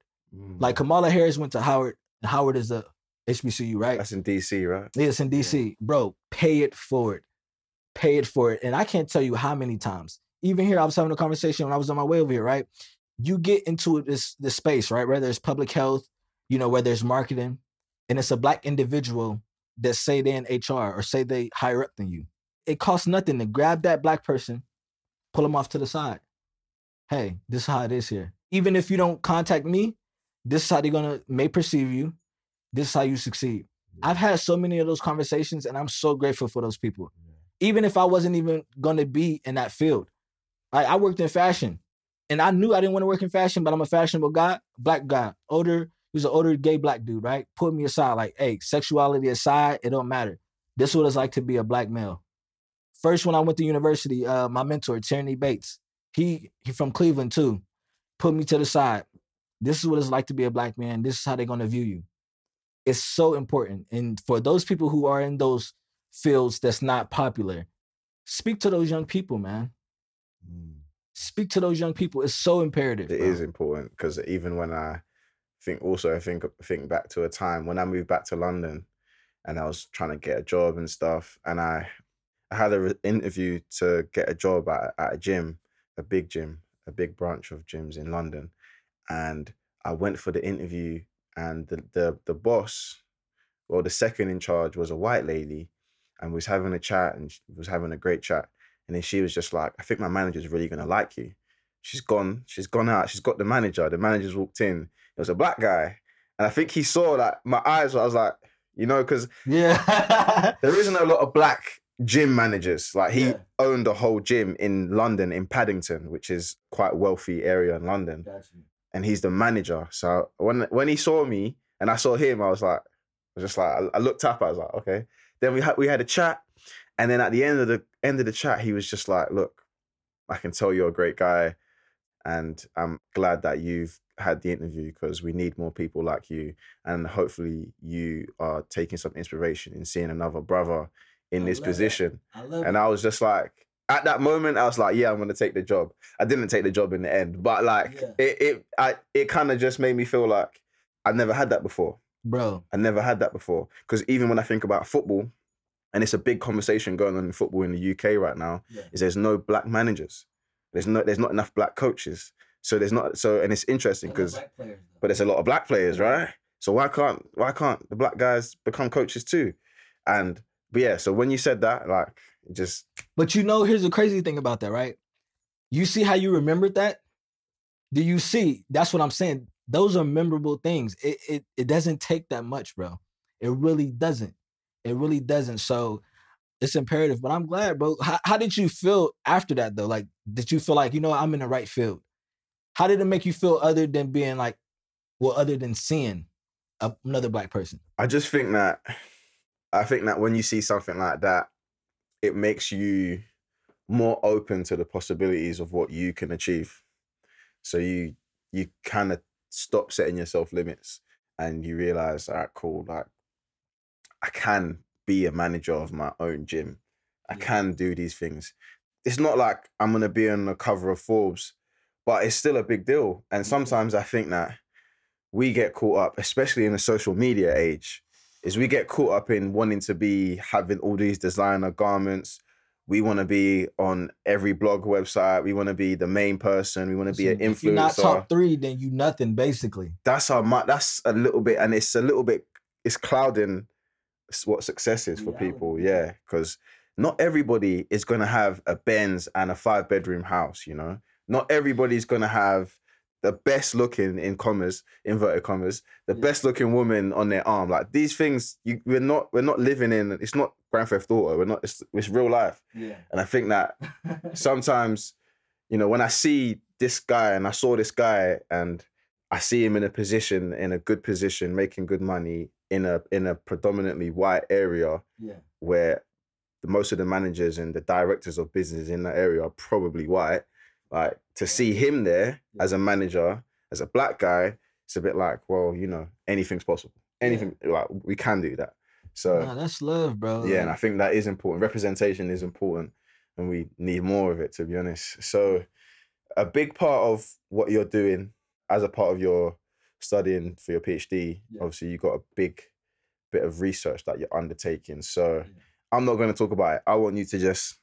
Like mm. Kamala Harris went to Howard, and Howard is a HBCU, right? that's in DC, right? It's in DC. Bro, pay it forward. Pay it forward. And I can't tell you how many times. Even here, I was having a conversation when I was on my way over here, right? You get into this this space, right? Whether it's public health, you know, whether it's marketing, and it's a black individual that say they're in HR or say they higher up than you. It costs nothing to grab that black person, pull them off to the side. Hey, this is how it is here. Even if you don't contact me, this is how they're gonna may perceive you. This is how you succeed. I've had so many of those conversations, and I'm so grateful for those people. Even if I wasn't even to be in that field, I, I worked in fashion, and I knew I didn't want to work in fashion, but I'm a fashionable guy, black guy, older. He was an older gay black dude, right? Put me aside, like, hey, sexuality aside, it don't matter. This is what it's like to be a black male. First, when I went to university, uh, my mentor, Tierney Bates, he he from Cleveland too, put me to the side. This is what it's like to be a black man. This is how they're gonna view you. It's so important. And for those people who are in those fields that's not popular, speak to those young people, man. Mm. Speak to those young people. It's so imperative. It bro. is important because even when I think also I think think back to a time when I moved back to London and I was trying to get a job and stuff and I I had an interview to get a job at, at a gym, a big gym, a big branch of gyms in London and I went for the interview and the the, the boss well the second in charge was a white lady and was having a chat and was having a great chat and then she was just like I think my manager's really going to like you she's gone she's gone out she's got the manager the manager's walked in it was a black guy and I think he saw like my eyes I was like you know because Yeah. there isn't a lot of black gym managers like he Yeah. owned a whole gym in London in Paddington which is quite a wealthy area in London and he's the manager. So when when he saw me and I saw him, I was like, I was just like, I, I looked up. I was like, okay. Then we had we had a chat, and then at the end of the end of the chat, he was just like, look, I can tell you're a great guy, and I'm glad that you've had the interview because we need more people like you, and hopefully you are taking some inspiration in seeing another brother in I this position. I love And I was just like, at that moment, I was like, yeah, I'm gonna take the job. I didn't take the job in the end, but like Yeah. it, it, I, it kind of just made me feel like I never had that before. Bro. I never had that before. Because even when I think about football, and it's a big conversation going on in football in the UK right now, Yeah. is there's no black managers. There's no, there's not enough black coaches. So there's not. So and it's interesting because, but there's a lot of black players, right? So why can't why can't the black guys become coaches too? And but yeah, so when you said that, like, just But you know, here's the crazy thing about that, right? You see how you remembered that? Do you see? That's what I'm saying. Those are memorable things. It it it doesn't take that much, bro. It really doesn't. It really doesn't. So it's imperative. But I'm glad, bro. How, how did you feel after that though? Like, did you feel like, you know, I'm in the right field? How did it make you feel other than being like, well, other than seeing a- another black person? I just think that I think that when you see something like that, it makes you more open to the possibilities of what you can achieve. So you you kind of stop setting yourself limits and you realize, all right, cool, like I can be a manager of my own gym. I Yeah. can do these things. It's not like I'm gonna be on the cover of Forbes, but it's still a big deal. And sometimes I think that we get caught up, especially in the social media age, is we get caught up in wanting to be having all these designer garments. We want to be on every blog website. We want to be the main person. We want to be an influencer. If you're not top three, then you nothing, basically. That's our that's a little bit, and it's a little bit. It's clouding what success is for people. Yeah. Yeah, because not everybody is going to have a Benz and a five bedroom house. You know, not everybody's going to have the best looking in commas inverted commas the Yeah. best looking woman on their arm like these things you we're not we're not living in it's not grand theft auto we're not it's, it's real life Yeah. and i think that sometimes you know when i see this guy and i saw this guy and i see him in a position in a good position making good money in a in a predominantly white area yeah. where the most of the managers and the directors of business in that area are probably white. Like to see him there as a manager, as a black guy, it's a bit like, well, you know, anything's possible. Anything like we can do that. So Nah, that's love, bro. yeah, and I think that is important. Representation is important, and we need more of it, to be honest. So, a big part of what you're doing as a part of your studying for your PhD, Yeah. obviously, you got a big bit of research that you're undertaking. So, Yeah. I'm not going to talk about it. I want you to just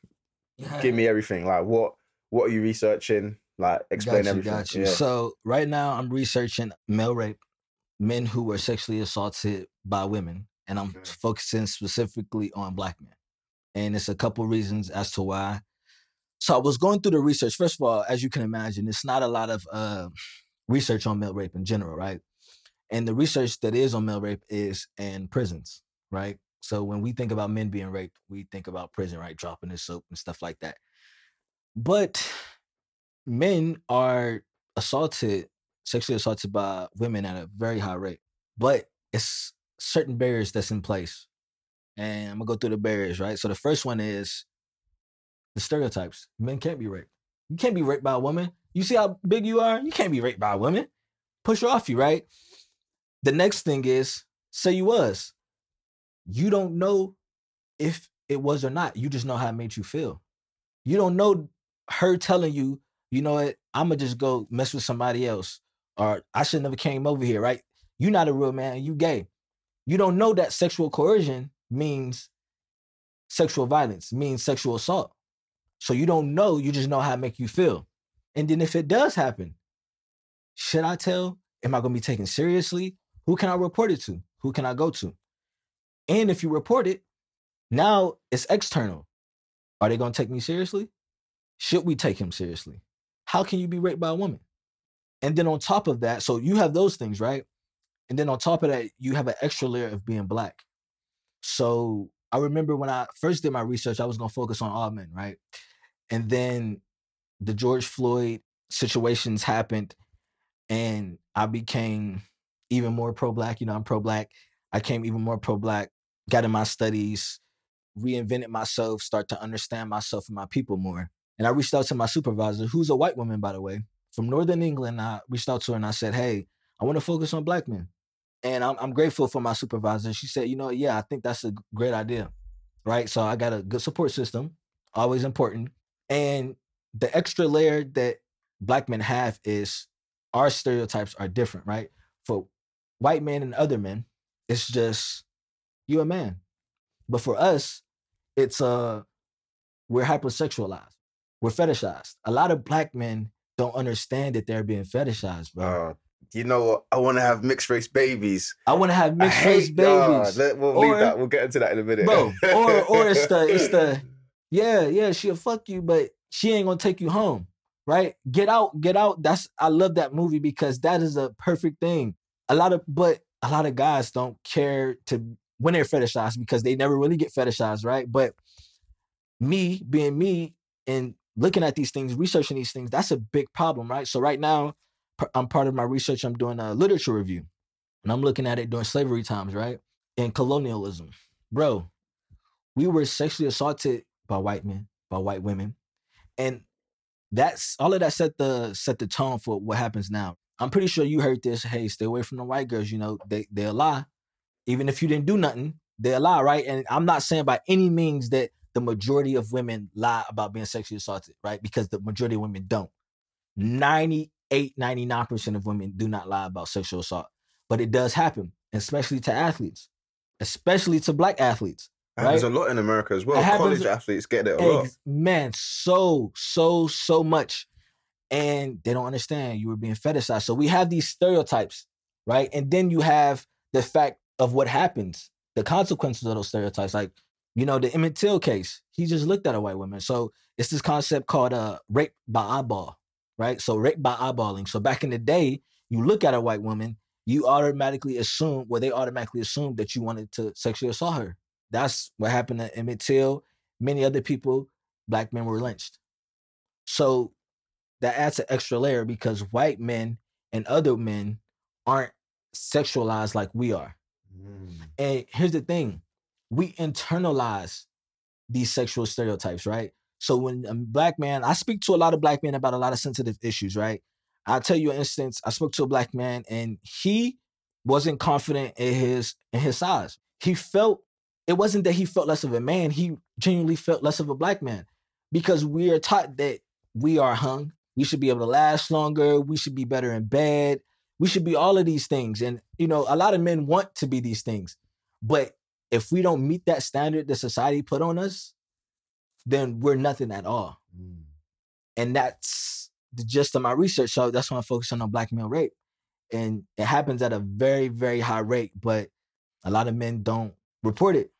give me everything. Like, what what are you researching? Like, explain you, everything. Got you. Yeah. So right now I'm researching male rape, men who were sexually assaulted by women, and I'm Okay. focusing specifically on black men. And it's a couple reasons as to why. So I was going through the research. First of all, as you can imagine, it's not a lot of uh, research on male rape in general, right? And the research that is on male rape is in prisons, right? So when we think about men being raped, we think about prison, right? Dropping the soap and stuff like that. But men are assaulted, sexually assaulted by women at a very high rate, but it's certain barriers that's in place. And I'm gonna go through the barriers, right? So the first one is the stereotypes. Men can't be raped. You can't be raped by a woman. You see how big you are? You can't be raped by a woman. Push her off you, right? The next thing is say you was. You don't know if it was or not. You just know how it made you feel. You don't know her telling you, you know what, I'ma just go mess with somebody else. Or I should never came over here, right? You're not a real man, you gay. You don't know that sexual coercion means sexual violence, means sexual assault. So you don't know, you just know how it make you feel. And then if it does happen, should I tell? Am I gonna be taken seriously? Who can I report it to? Who can I go to? And if you report it, now it's external. Are they gonna take me seriously? Should we take him seriously? How can you be raped by a woman? And then on top of that, so you have those things, right? And then on top of that, you have an extra layer of being black. So I remember when I first did my research, I was gonna focus on all men, right? And then the George Floyd situations happened, and I became even more pro-black. You know, I'm pro-black. I came even more pro-black, got in my studies, reinvented myself, start to understand myself and my people more. And I reached out to my supervisor, who's a white woman, by the way, from Northern England. I reached out to her and I said, Hey, I want to focus on black men. And I'm, I'm grateful for my supervisor. She said, You know, yeah, I think that's a great idea. Right. So I got a good support system, always important. And the extra layer that black men have is our stereotypes are different, right? For white men and other men, it's just you a man. But for us, it's uh we're hypersexualized. We're fetishized. A lot of black men don't understand that they're being fetishized, bro. Uh, you know what? I want to have mixed race babies. I want to have mixed race hate nah, babies. let- we'll Or- leave that. We'll get into that in a minute. Bro, or or it's the it's the yeah, yeah, she'll fuck you, but she ain't gonna take you home. Right? Get out, get out. That's I love that movie because that is a perfect thing. A lot of but a lot of guys don't care to when they're fetishized because they never really get fetishized, right? But me being me and looking at these things, researching these things, that's a big problem, right? So right now, I'm part of my research. I'm doing a literature review, and I'm looking at it during slavery times, right? And colonialism, bro. We were sexually assaulted by white men, by white women, and that's all of that set the set the tone for what happens now. I'm pretty sure you heard this. Hey, stay away from the white girls. You know they they'll lie, even if you didn't do nothing. They'll lie, right? And I'm not saying by any means that the majority of women lie about being sexually assaulted, right? Because the majority of women don't. 98, 99% of women do not lie about sexual assault, but it does happen, especially to athletes, especially to black athletes. Happens a lot in America as well. College athletes get it a lot. Man, so, so, so much. And they don't understand you were being fetishized. So we have these stereotypes, right? And then you have the fact of what happens, the consequences of those stereotypes. Like, you know, the Emmett Till case, he just looked at a white woman. So it's this concept called uh, rape by eyeball, right? So rape by eyeballing. So back in the day, you look at a white woman, you automatically assume, well, they automatically assume that you wanted to sexually assault her. That's what happened to Emmett Till. Many other people, black men were lynched. So that adds an extra layer because white men and other men aren't sexualized like we are. Mm. And here's the thing we internalize these sexual stereotypes, right? So when a black man, I speak to a lot of black men about a lot of sensitive issues, right? I'll tell you an instance. I spoke to a black man and he wasn't confident in his in his size. He felt it wasn't that he felt less of a man, he genuinely felt less of a black man because we are taught that we are hung. We should be able to last longer. We should be better in bed. We should be all of these things. And, you know, a lot of men want to be these things. But if we don't meet that standard that society put on us, then we're nothing at all. Mm. And that's the gist of my research. So that's why I'm focusing on black male rape. And it happens at a very, very high rate, but a lot of men don't report it.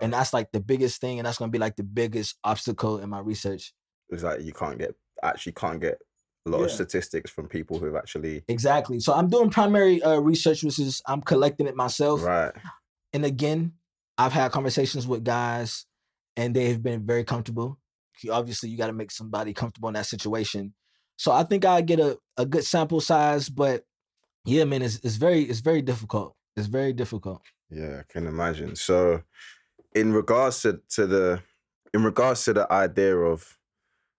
And that's like the biggest thing. And that's going to be like the biggest obstacle in my research. It's like you can't get actually can't get a lot of statistics from people who've actually Exactly. So I'm doing primary uh, research, which is I'm collecting it myself. right. And again, I've had conversations with guys and they've been very comfortable. Obviously, you got to make somebody comfortable in that situation. So I think I get a, a good sample size, but yeah, man, it's it's very it's very difficult. It's very difficult. Yeah, I can imagine. So, in regards to, to the, in regards to the idea of,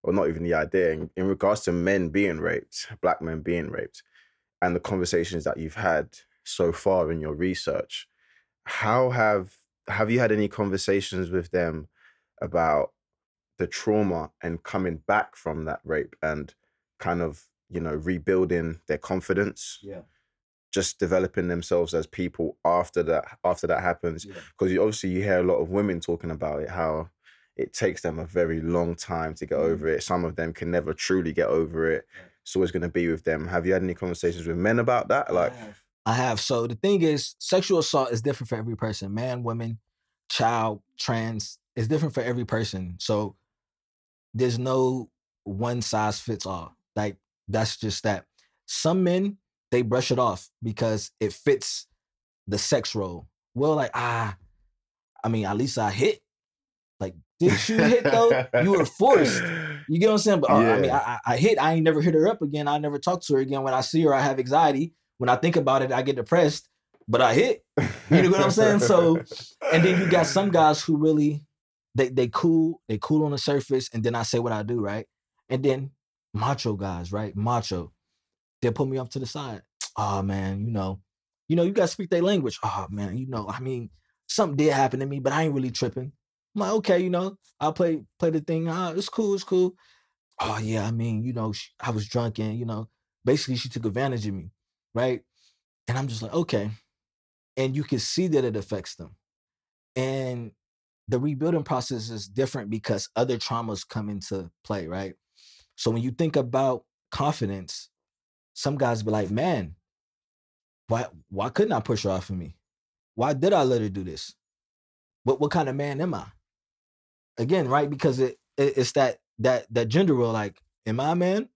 or not even the idea, in, in regards to men being raped, black men being raped, and the conversations that you've had so far in your research, how have have you had any conversations with them about the trauma and coming back from that rape and kind of you know rebuilding their confidence? Yeah. just developing themselves as people after that after that happens? Because you, obviously you hear a lot of women talking about it how it takes them a very long time to get over mm. it. Some of them can never truly get over it. Right. it's always going to be with them. Have you had any conversations with men about that? Like I have. So the thing is, sexual assault is different for every person. Man, woman, child, trans. It's different for every person. So there's no one size fits all. Like that's just that. Some men they brush it off because it fits the sex role. Well, like ah, I mean, at least I hit. Like, did you hit though? You were forced. You get what I'm saying? But uh, I mean, I, I I hit. I ain't never hit her up again. I never talk to her again. When I see her, I have anxiety. When I think about it, I get depressed. But I hit. You know what I'm saying? So, And then you got some guys who really they they cool, they cool on the surface, and then I say what I do, right? And then macho guys, right? Macho. They'll put me off to the side. Oh man, you know, you know, you gotta speak their language. Oh man, you know, I mean, something did happen to me, but I ain't really tripping. I'm like, okay, you know, I'll play play the thing. Ah, it's cool, it's cool. Oh yeah, I mean, you know, sh- I was drunk and you know, basically she took advantage of me, right? And I'm just like, okay. And you can see that it affects them. And the rebuilding process is different because other traumas come into play, right? So when you think about confidence, some guys be like, man, why why couldn't I push her off of me? Why did I let her do this? What what kind of man am I? Again, right? Because it, it it's that that that gender role, like, am I a man?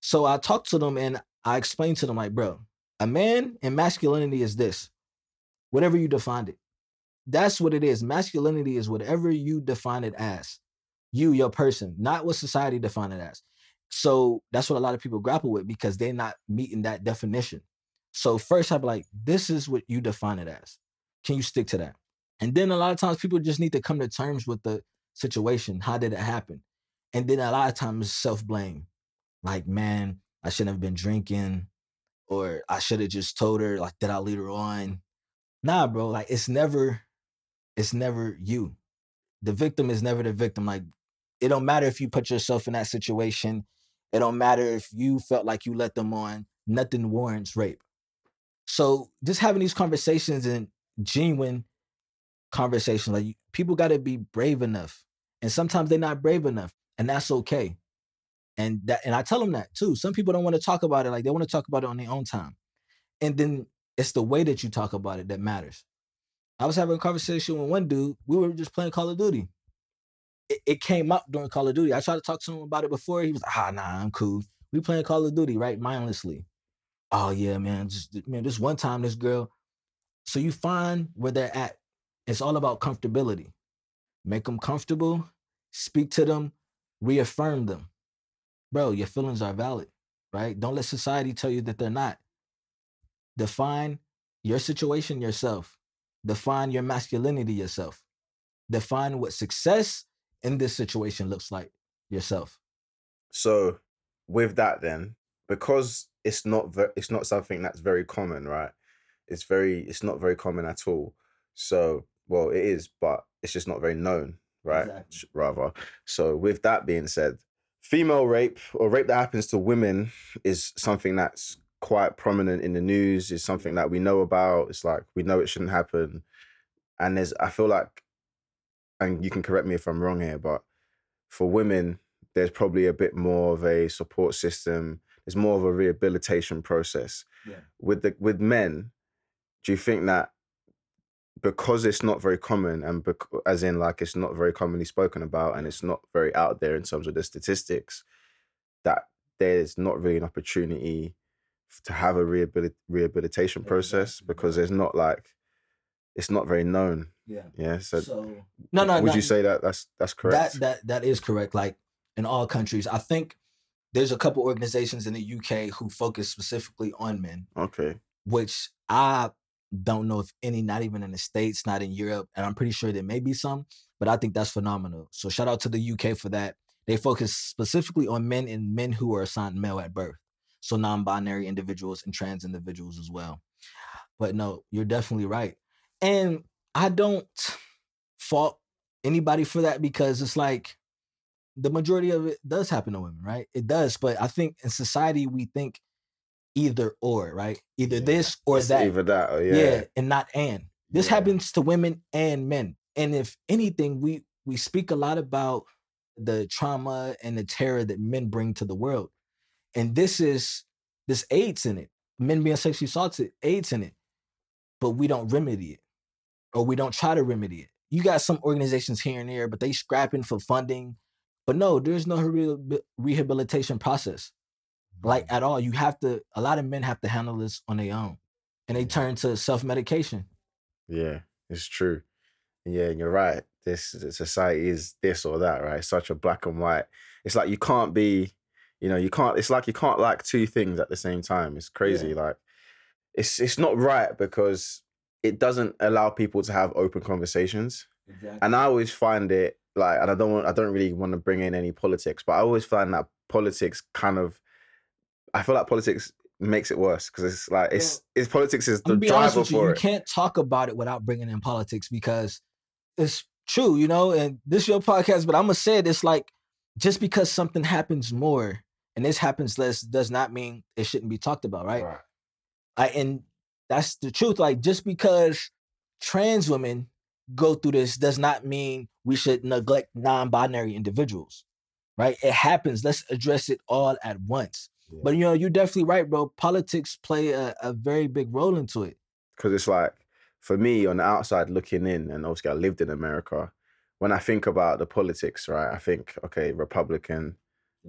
So I talked to them and I explained to them, like, bro, a man and masculinity is this. Whatever you defined it. That's what it is. Masculinity is whatever you define it as. You, your person, not what society define it as. So that's what a lot of people grapple with because they're not meeting that definition. So first, I'm like, this is what you define it as. Can you stick to that? And then a lot of times people just need to come to terms with the situation. How did it happen? And then a lot of times self blame. Like, man, I shouldn't have been drinking, or I should have just told her, like, did I lead her on? Nah, bro, like it's never, it's never you. The victim is never the victim. Like, it don't matter if you put yourself in that situation. It don't matter if you felt like you let them on. Nothing warrants rape. So just having these conversations and genuine conversations, like people got to be brave enough, and sometimes they're not brave enough, and that's okay. And that, and I tell them that too. Some people don't want to talk about it, like they want to talk about it on their own time, and then it's the way that you talk about it that matters. I was having a conversation with one dude. We were just playing Call of Duty. It, it came up during Call of Duty. I tried to talk to him about it before. He was like, ah, nah, I'm cool. We playing Call of Duty, right? Mindlessly. Oh yeah, man. Just man, this one time, this girl. So you find where they're at. It's all about comfortability. Make them comfortable. Speak to them. Reaffirm them. Bro, your feelings are valid, right? Don't let society tell you that they're not. Define your situation yourself. Define your masculinity yourself. Define what success in this situation looks like yourself. so with that then because it's not ve- it's not something that's very common right it's very it's not very common at all so well it is but it's just not very known right Exactly. Rather so with that being said female rape or rape that happens to women is something that's quite prominent in the news. Is something that we know about. It's like we know it shouldn't happen. And there's i feel like and you can correct me if i'm wrong here but for women there's probably a bit more of a support system. There's more of a rehabilitation process. Yeah. with the with men do you think that because it's not very common and bec- as in like it's not very commonly spoken about and it's not very out there in terms of the statistics that there's not really an opportunity to have a rehabil- rehabilitation process Exactly, because yeah. there's not like it's not very known Yeah. yeah so, So no, no, would no, you say that that's that's correct That that that is correct. Like in all countries, I think there's a couple organizations in the UK who focus specifically on men, Okay. which I don't know if any, not even in the States, not in Europe, and I'm pretty sure there may be some, but I think that's phenomenal. So shout out to the UK for that. They focus specifically on men and men who are assigned male at birth. So non-binary individuals and trans individuals as well. But no, you're definitely right. And I don't fault anybody for that because it's like the majority of it does happen to women, right? It does, but I think in society we think either or, right? Either this or It's that. Either that or yeah. yeah. and not and. This Yeah. happens to women and men. And if anything, we we speak a lot about the trauma and the terror that men bring to the world. And this is this aids in it. Men being sexually assaulted aids in it. But we don't remedy it. Or we don't try to remedy it. You got some organizations here and there, but they scrapping for funding. But no, there's no rehabil- rehabilitation process like at all. You have to. A lot of men have to handle this on their own, and they turn to self medication. Yeah, it's true. Yeah, you're right. This society is this or that, right? Such a black and white. It's like you can't be, you know, you can't. It's like you can't like two things at the same time. It's crazy. Like, it's it's not right because it doesn't allow people to have open conversations. Exactly. And I always find it like, and I don't want, I don't really want to bring in any politics, but I always find that politics kind of, I feel like politics makes it worse because it's like it's it's politics is the gonna be honest driver with you. for You can't talk about it without bringing in politics because it's true, you know. And this is your podcast, but I'm gonna say it. It's like just because something happens more and this happens less does not mean it shouldn't be talked about, right? I, and that's the truth. Like just because trans women go through this does not mean we should neglect non-binary individuals, right? It happens. Let's address it all at once. Yeah. But you know, you're definitely right, bro. Politics play a, a very big role into it. because it's like for me on the outside looking in, and obviously I lived in America. When I think about the politics, right, I think okay, Republican,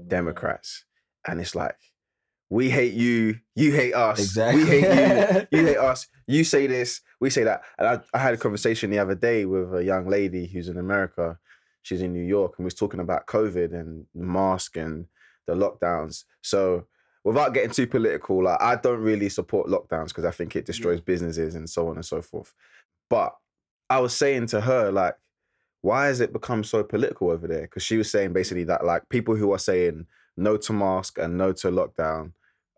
Democrats, and it's like we hate you, you hate us, Exactly. we hate you, you hate us. You say this, we say that. And I, I had a conversation the other day with a young lady who's in America. She's in New York, and we was talking about COVID and the mask and the lockdowns. So without getting too political, like I don't really support lockdowns because I think it destroys businesses and so on and so forth. But I was saying to her, like, why has it become so political over there? Because she was saying basically that like people who are saying no to mask and no to lockdown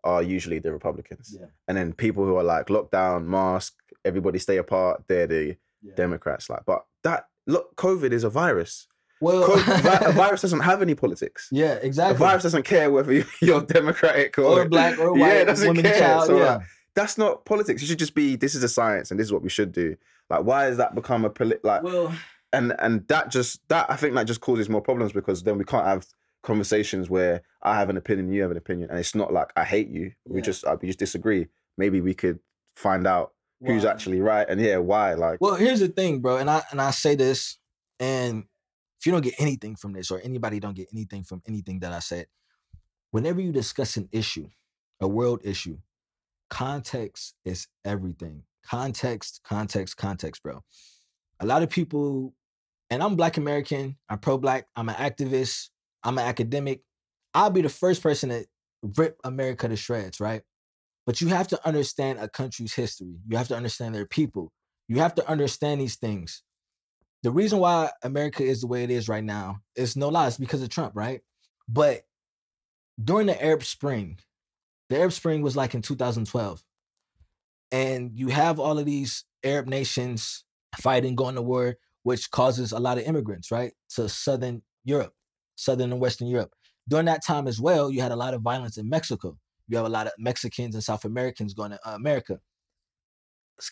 are usually the Republicans. Yeah. And then people who are like lockdown, mask, everybody stay apart, they're the Democrats. Like, but that look, COVID is a virus. Well, vi- a virus doesn't have any politics. yeah, A exactly. virus doesn't care whether you- you're Democratic or, or black or Yeah, white, it doesn't woman, care. child. So, yeah. like, that's not politics. It should just be this is a science and this is what we should do. Like, why has that become a polit? Like, well, and and that just that I think that just causes more problems because then we can't have conversations where I have an opinion, you have an opinion, and it's not like I hate you. We Yeah. just uh, we just disagree. Maybe we could find out who's actually right and yeah, why. Like, Well, here's the thing, bro, and I and I say this, and if you don't get anything from this, or anybody don't get anything from anything that I said, whenever you discuss an issue, a world issue, context is everything. Context, context, context, bro. A lot of people, and I'm Black American, I'm pro-Black, I'm an activist, I'm an academic. I'll be the first person to rip America to shreds, right? But you have to understand a country's history. You have to understand their people. You have to understand these things. The reason why America is the way it is right now is no lies because of Trump, right? But during the Arab Spring, the Arab Spring was like in 2012. And you have all of these Arab nations fighting, going to war, which causes a lot of immigrants, right? To Southern Europe, Southern and Western Europe. During that time as well, you had a lot of violence in Mexico. You have a lot of Mexicans and South Americans going to uh, America.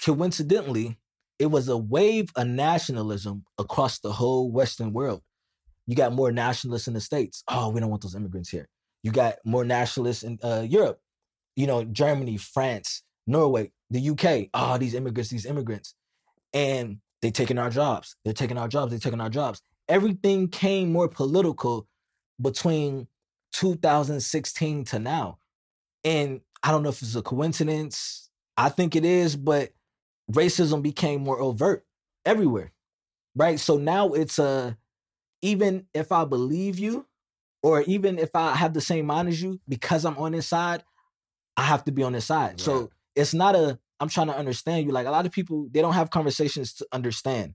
Coincidentally, it was a wave of nationalism across the whole Western world. You got more nationalists in the States. Oh, we don't want those immigrants here. You got more nationalists in uh, Europe, you know, Germany, France, Norway, the UK. Oh, these immigrants, these immigrants. And they're taking our jobs. They're taking our jobs. They're taking our jobs. Everything came more political between 2016 to now. And I don't know if it's a coincidence. I think it is, but racism became more overt everywhere. Right. So now it's a even if I believe you or even if I have the same mind as you, because I'm on this side, I have to be on this side. Right. So it's not a I'm trying to understand you. Like a lot of people, they don't have conversations to understand.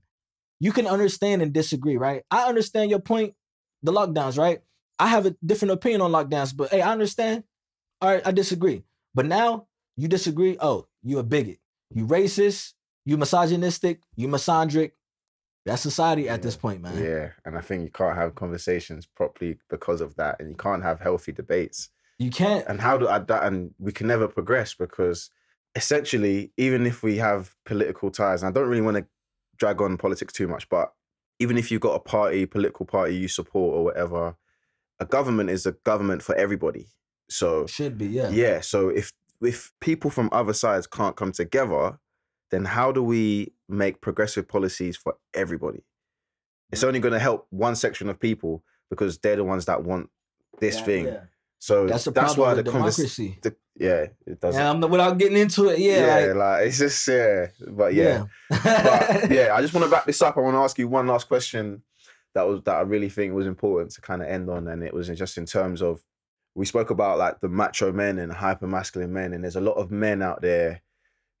You can understand and disagree, right? I understand your point, the lockdowns, right? I have a different opinion on lockdowns, but hey, I understand. All right, I disagree. But now you disagree. Oh, you're a bigot. You racist. You misogynistic. You misandric. That's society at this point, man. Yeah, and I think you can't have conversations properly because of that, and you can't have healthy debates. You can't. And how do I that? And we can never progress because essentially, even if we have political ties, and I don't really want to drag on politics too much, but even if you've got a party, political party you support or whatever, a government is a government for everybody. So Should be, yeah. yeah. So if if people from other sides can't come together, then how do we make progressive policies for everybody? It's only going to help one section of people because they're the ones that want this Yeah, thing. yeah. So That's the that's why the conversation. democracy. The, yeah, it doesn't. Yeah, I'm, without getting into it, yeah, yeah, like, like, it's just yeah, but yeah, but yeah. I just want to wrap this up. I want to ask you one last question that was that I really think was important to kind of end on, and it was just in terms of we spoke about like the macho men and hyper masculine men, and there's a lot of men out there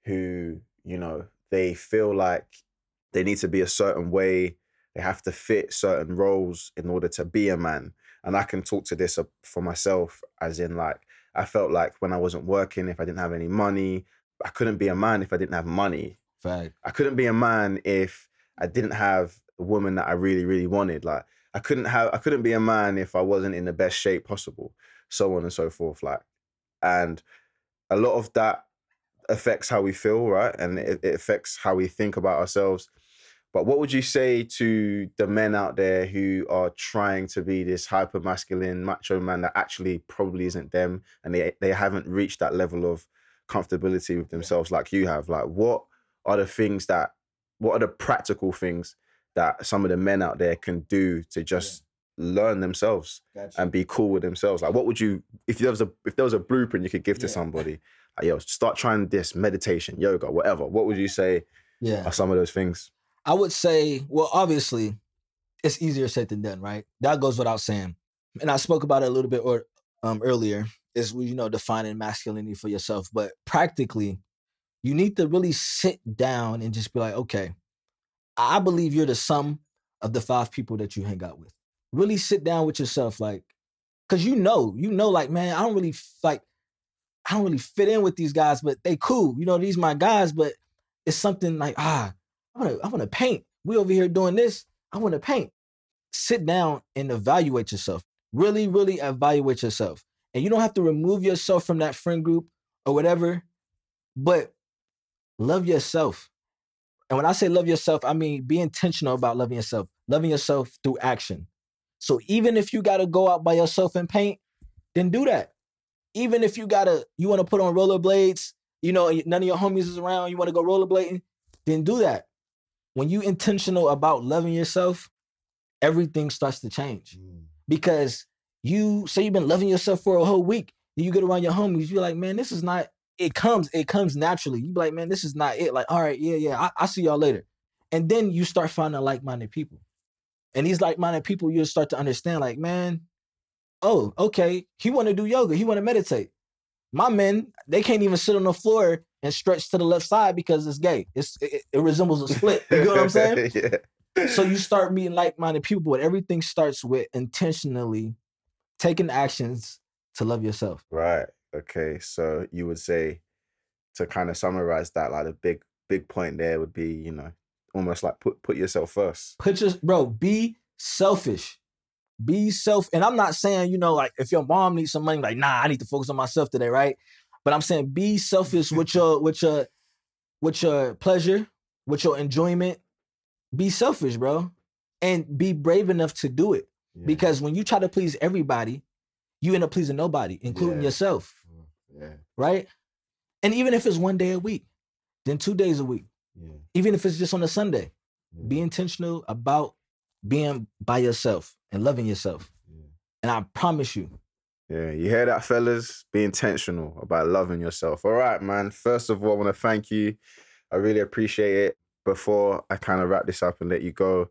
who you know they feel like they need to be a certain way, they have to fit certain roles in order to be a man. And I can talk to this uh, for myself, as in like I felt like when I wasn't working, if I didn't have any money, I couldn't be a man if I didn't have money. Fact. I couldn't be a man if I didn't have a woman that I really, really wanted. Like I couldn't have I couldn't be a man if I wasn't in the best shape possible, so on and so forth. Like, and a lot of that affects how we feel, right? And it, it affects how we think about ourselves. But what would you say to the men out there who are trying to be this hyper masculine macho man that actually probably isn't them and they they haven't reached that level of comfortability with themselves like you have? Like what are the things that what are the practical things that some of the men out there can do to just learn themselves Gotcha. and be cool with themselves? Like what would you if there was a if there was a blueprint you could give to Yeah. somebody, like, yo, start trying this meditation, yoga, whatever. What would you say yeah. are some of those things? I would say, well, obviously, it's easier said than done, right? That goes without saying. And I spoke about it a little bit or um earlier, is you know, defining masculinity for yourself. But practically, you need to really sit down and just be like, okay, I believe you're the sum of the five people that you hang out with. Really sit down with yourself, like, cause you know, you know, like, man, I don't really like, I don't really fit in with these guys, but they cool. You know, these my guys, but it's something like, ah, I wanna, I wanna paint. We over here doing this. I wanna paint. Sit down and evaluate yourself. Really, really evaluate yourself. And you don't have to remove yourself from that friend group or whatever, but love yourself. And when I say love yourself, I mean be intentional about loving yourself, loving yourself through action. So even if you gotta go out by yourself and paint, then do that. Even if you gotta, you wanna put on rollerblades, you know, none of your homies is around, you wanna go rollerblading, then do that. When you intentional about loving yourself, everything starts to change mm. because you say you've been loving yourself for a whole week. Then you get around your homies, you're like, man, this is not. It comes, it comes naturally. You be like, man, this is not it. Like, all right, yeah, yeah, I, I'll see y'all later. And then you start finding like-minded people, and these like-minded people, you'll start to understand, like, man, oh, okay, he want to do yoga, he want to meditate. My men, they can't even sit on the floor and stretch to the left side because it's gay. It's it, it resembles a split. You know what I'm saying? yeah. so you start meeting like-minded people but everything starts with intentionally taking actions to love yourself Right. Okay. So you would say to kind of summarize that, like the big big point there would be, you know, almost like put put yourself first. put your bro be selfish be self and i'm not saying you know like if your mom needs some money like nah i need to focus on myself today right but i'm saying be selfish with your with your with your pleasure with your enjoyment be selfish bro and be brave enough to do it Yeah. because when you try to please everybody you end up pleasing nobody including Yeah. yourself mm, yeah. right? And even if it's one day a week, then two days a week, Yeah. even if it's just on a Sunday, yeah, be intentional about being by yourself and loving yourself. yeah. And I promise you, Yeah, you hear that, fellas? Be intentional about loving yourself. All right, man. First of all, I want to thank you. I really appreciate it. Before I kind of wrap this up and let you go,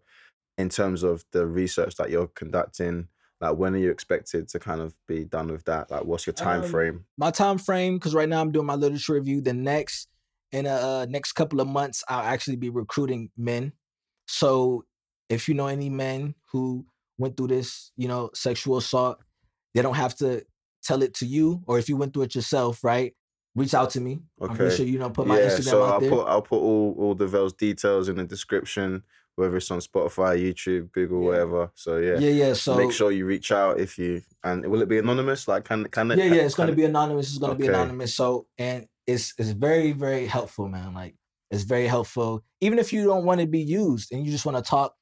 in terms of the research that you're conducting, Like when are you expected to kind of be done with that? Like what's your time Um, frame? my time frame because right now i'm doing my literature review the next in a uh, next couple of months i'll actually be recruiting men so if you know any men who went through this you know sexual assault they don't have to tell it to you or if you went through it yourself right reach out to me i'm pretty sure you know put my yeah, instagram so out I'll there put I'll put all all Davelle's details in the description, whether it's on Spotify, YouTube, Google, Yeah. whatever. So yeah. yeah yeah so Make sure you reach out if you and will it be anonymous? Like can can it yeah, yeah, it's gonna it- be anonymous. It's gonna be anonymous. So and it's it's very very helpful, man. Like it's very helpful. Even if you don't want to be used and you just want to talk,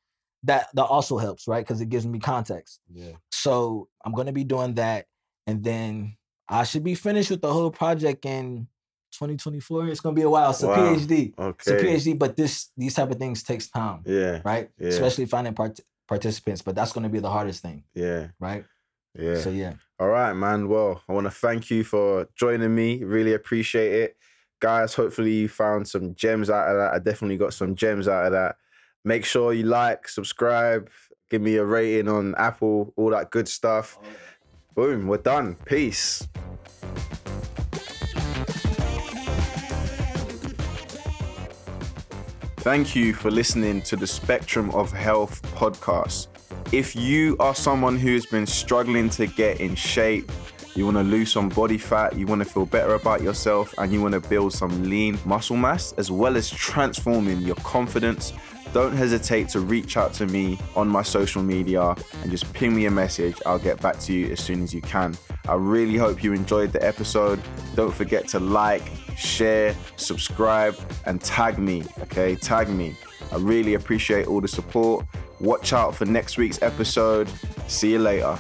that that also helps, right? Because it gives me context. Yeah. So I'm gonna be doing that, and then I should be finished with the whole project in 2024. It's gonna be a while. It's a Wow. PhD. It's a PhD, but this these type of things takes time, Yeah. right? Yeah. Especially finding part- participants. But that's gonna be the hardest thing, Yeah. right? Yeah. So yeah. All right, man. Well, I want to thank you for joining me. Really appreciate it. Guys, hopefully you found some gems out of that. I definitely got some gems out of that. Make sure you like, subscribe, give me a rating on Apple, all that good stuff. Boom, we're done. Peace. Thank you for listening to the Spectrum of Health podcast. If you are someone who has been struggling to get in shape, you want to lose some body fat, you want to feel better about yourself, and you want to build some lean muscle mass, as well as transforming your confidence, don't hesitate to reach out to me on my social media and just ping me a message. I'll get back to you as soon as you can. I really hope you enjoyed the episode. Don't forget to like, share, subscribe, and tag me. Okay, tag me. I really appreciate all the support. Watch out for next week's episode. See you later.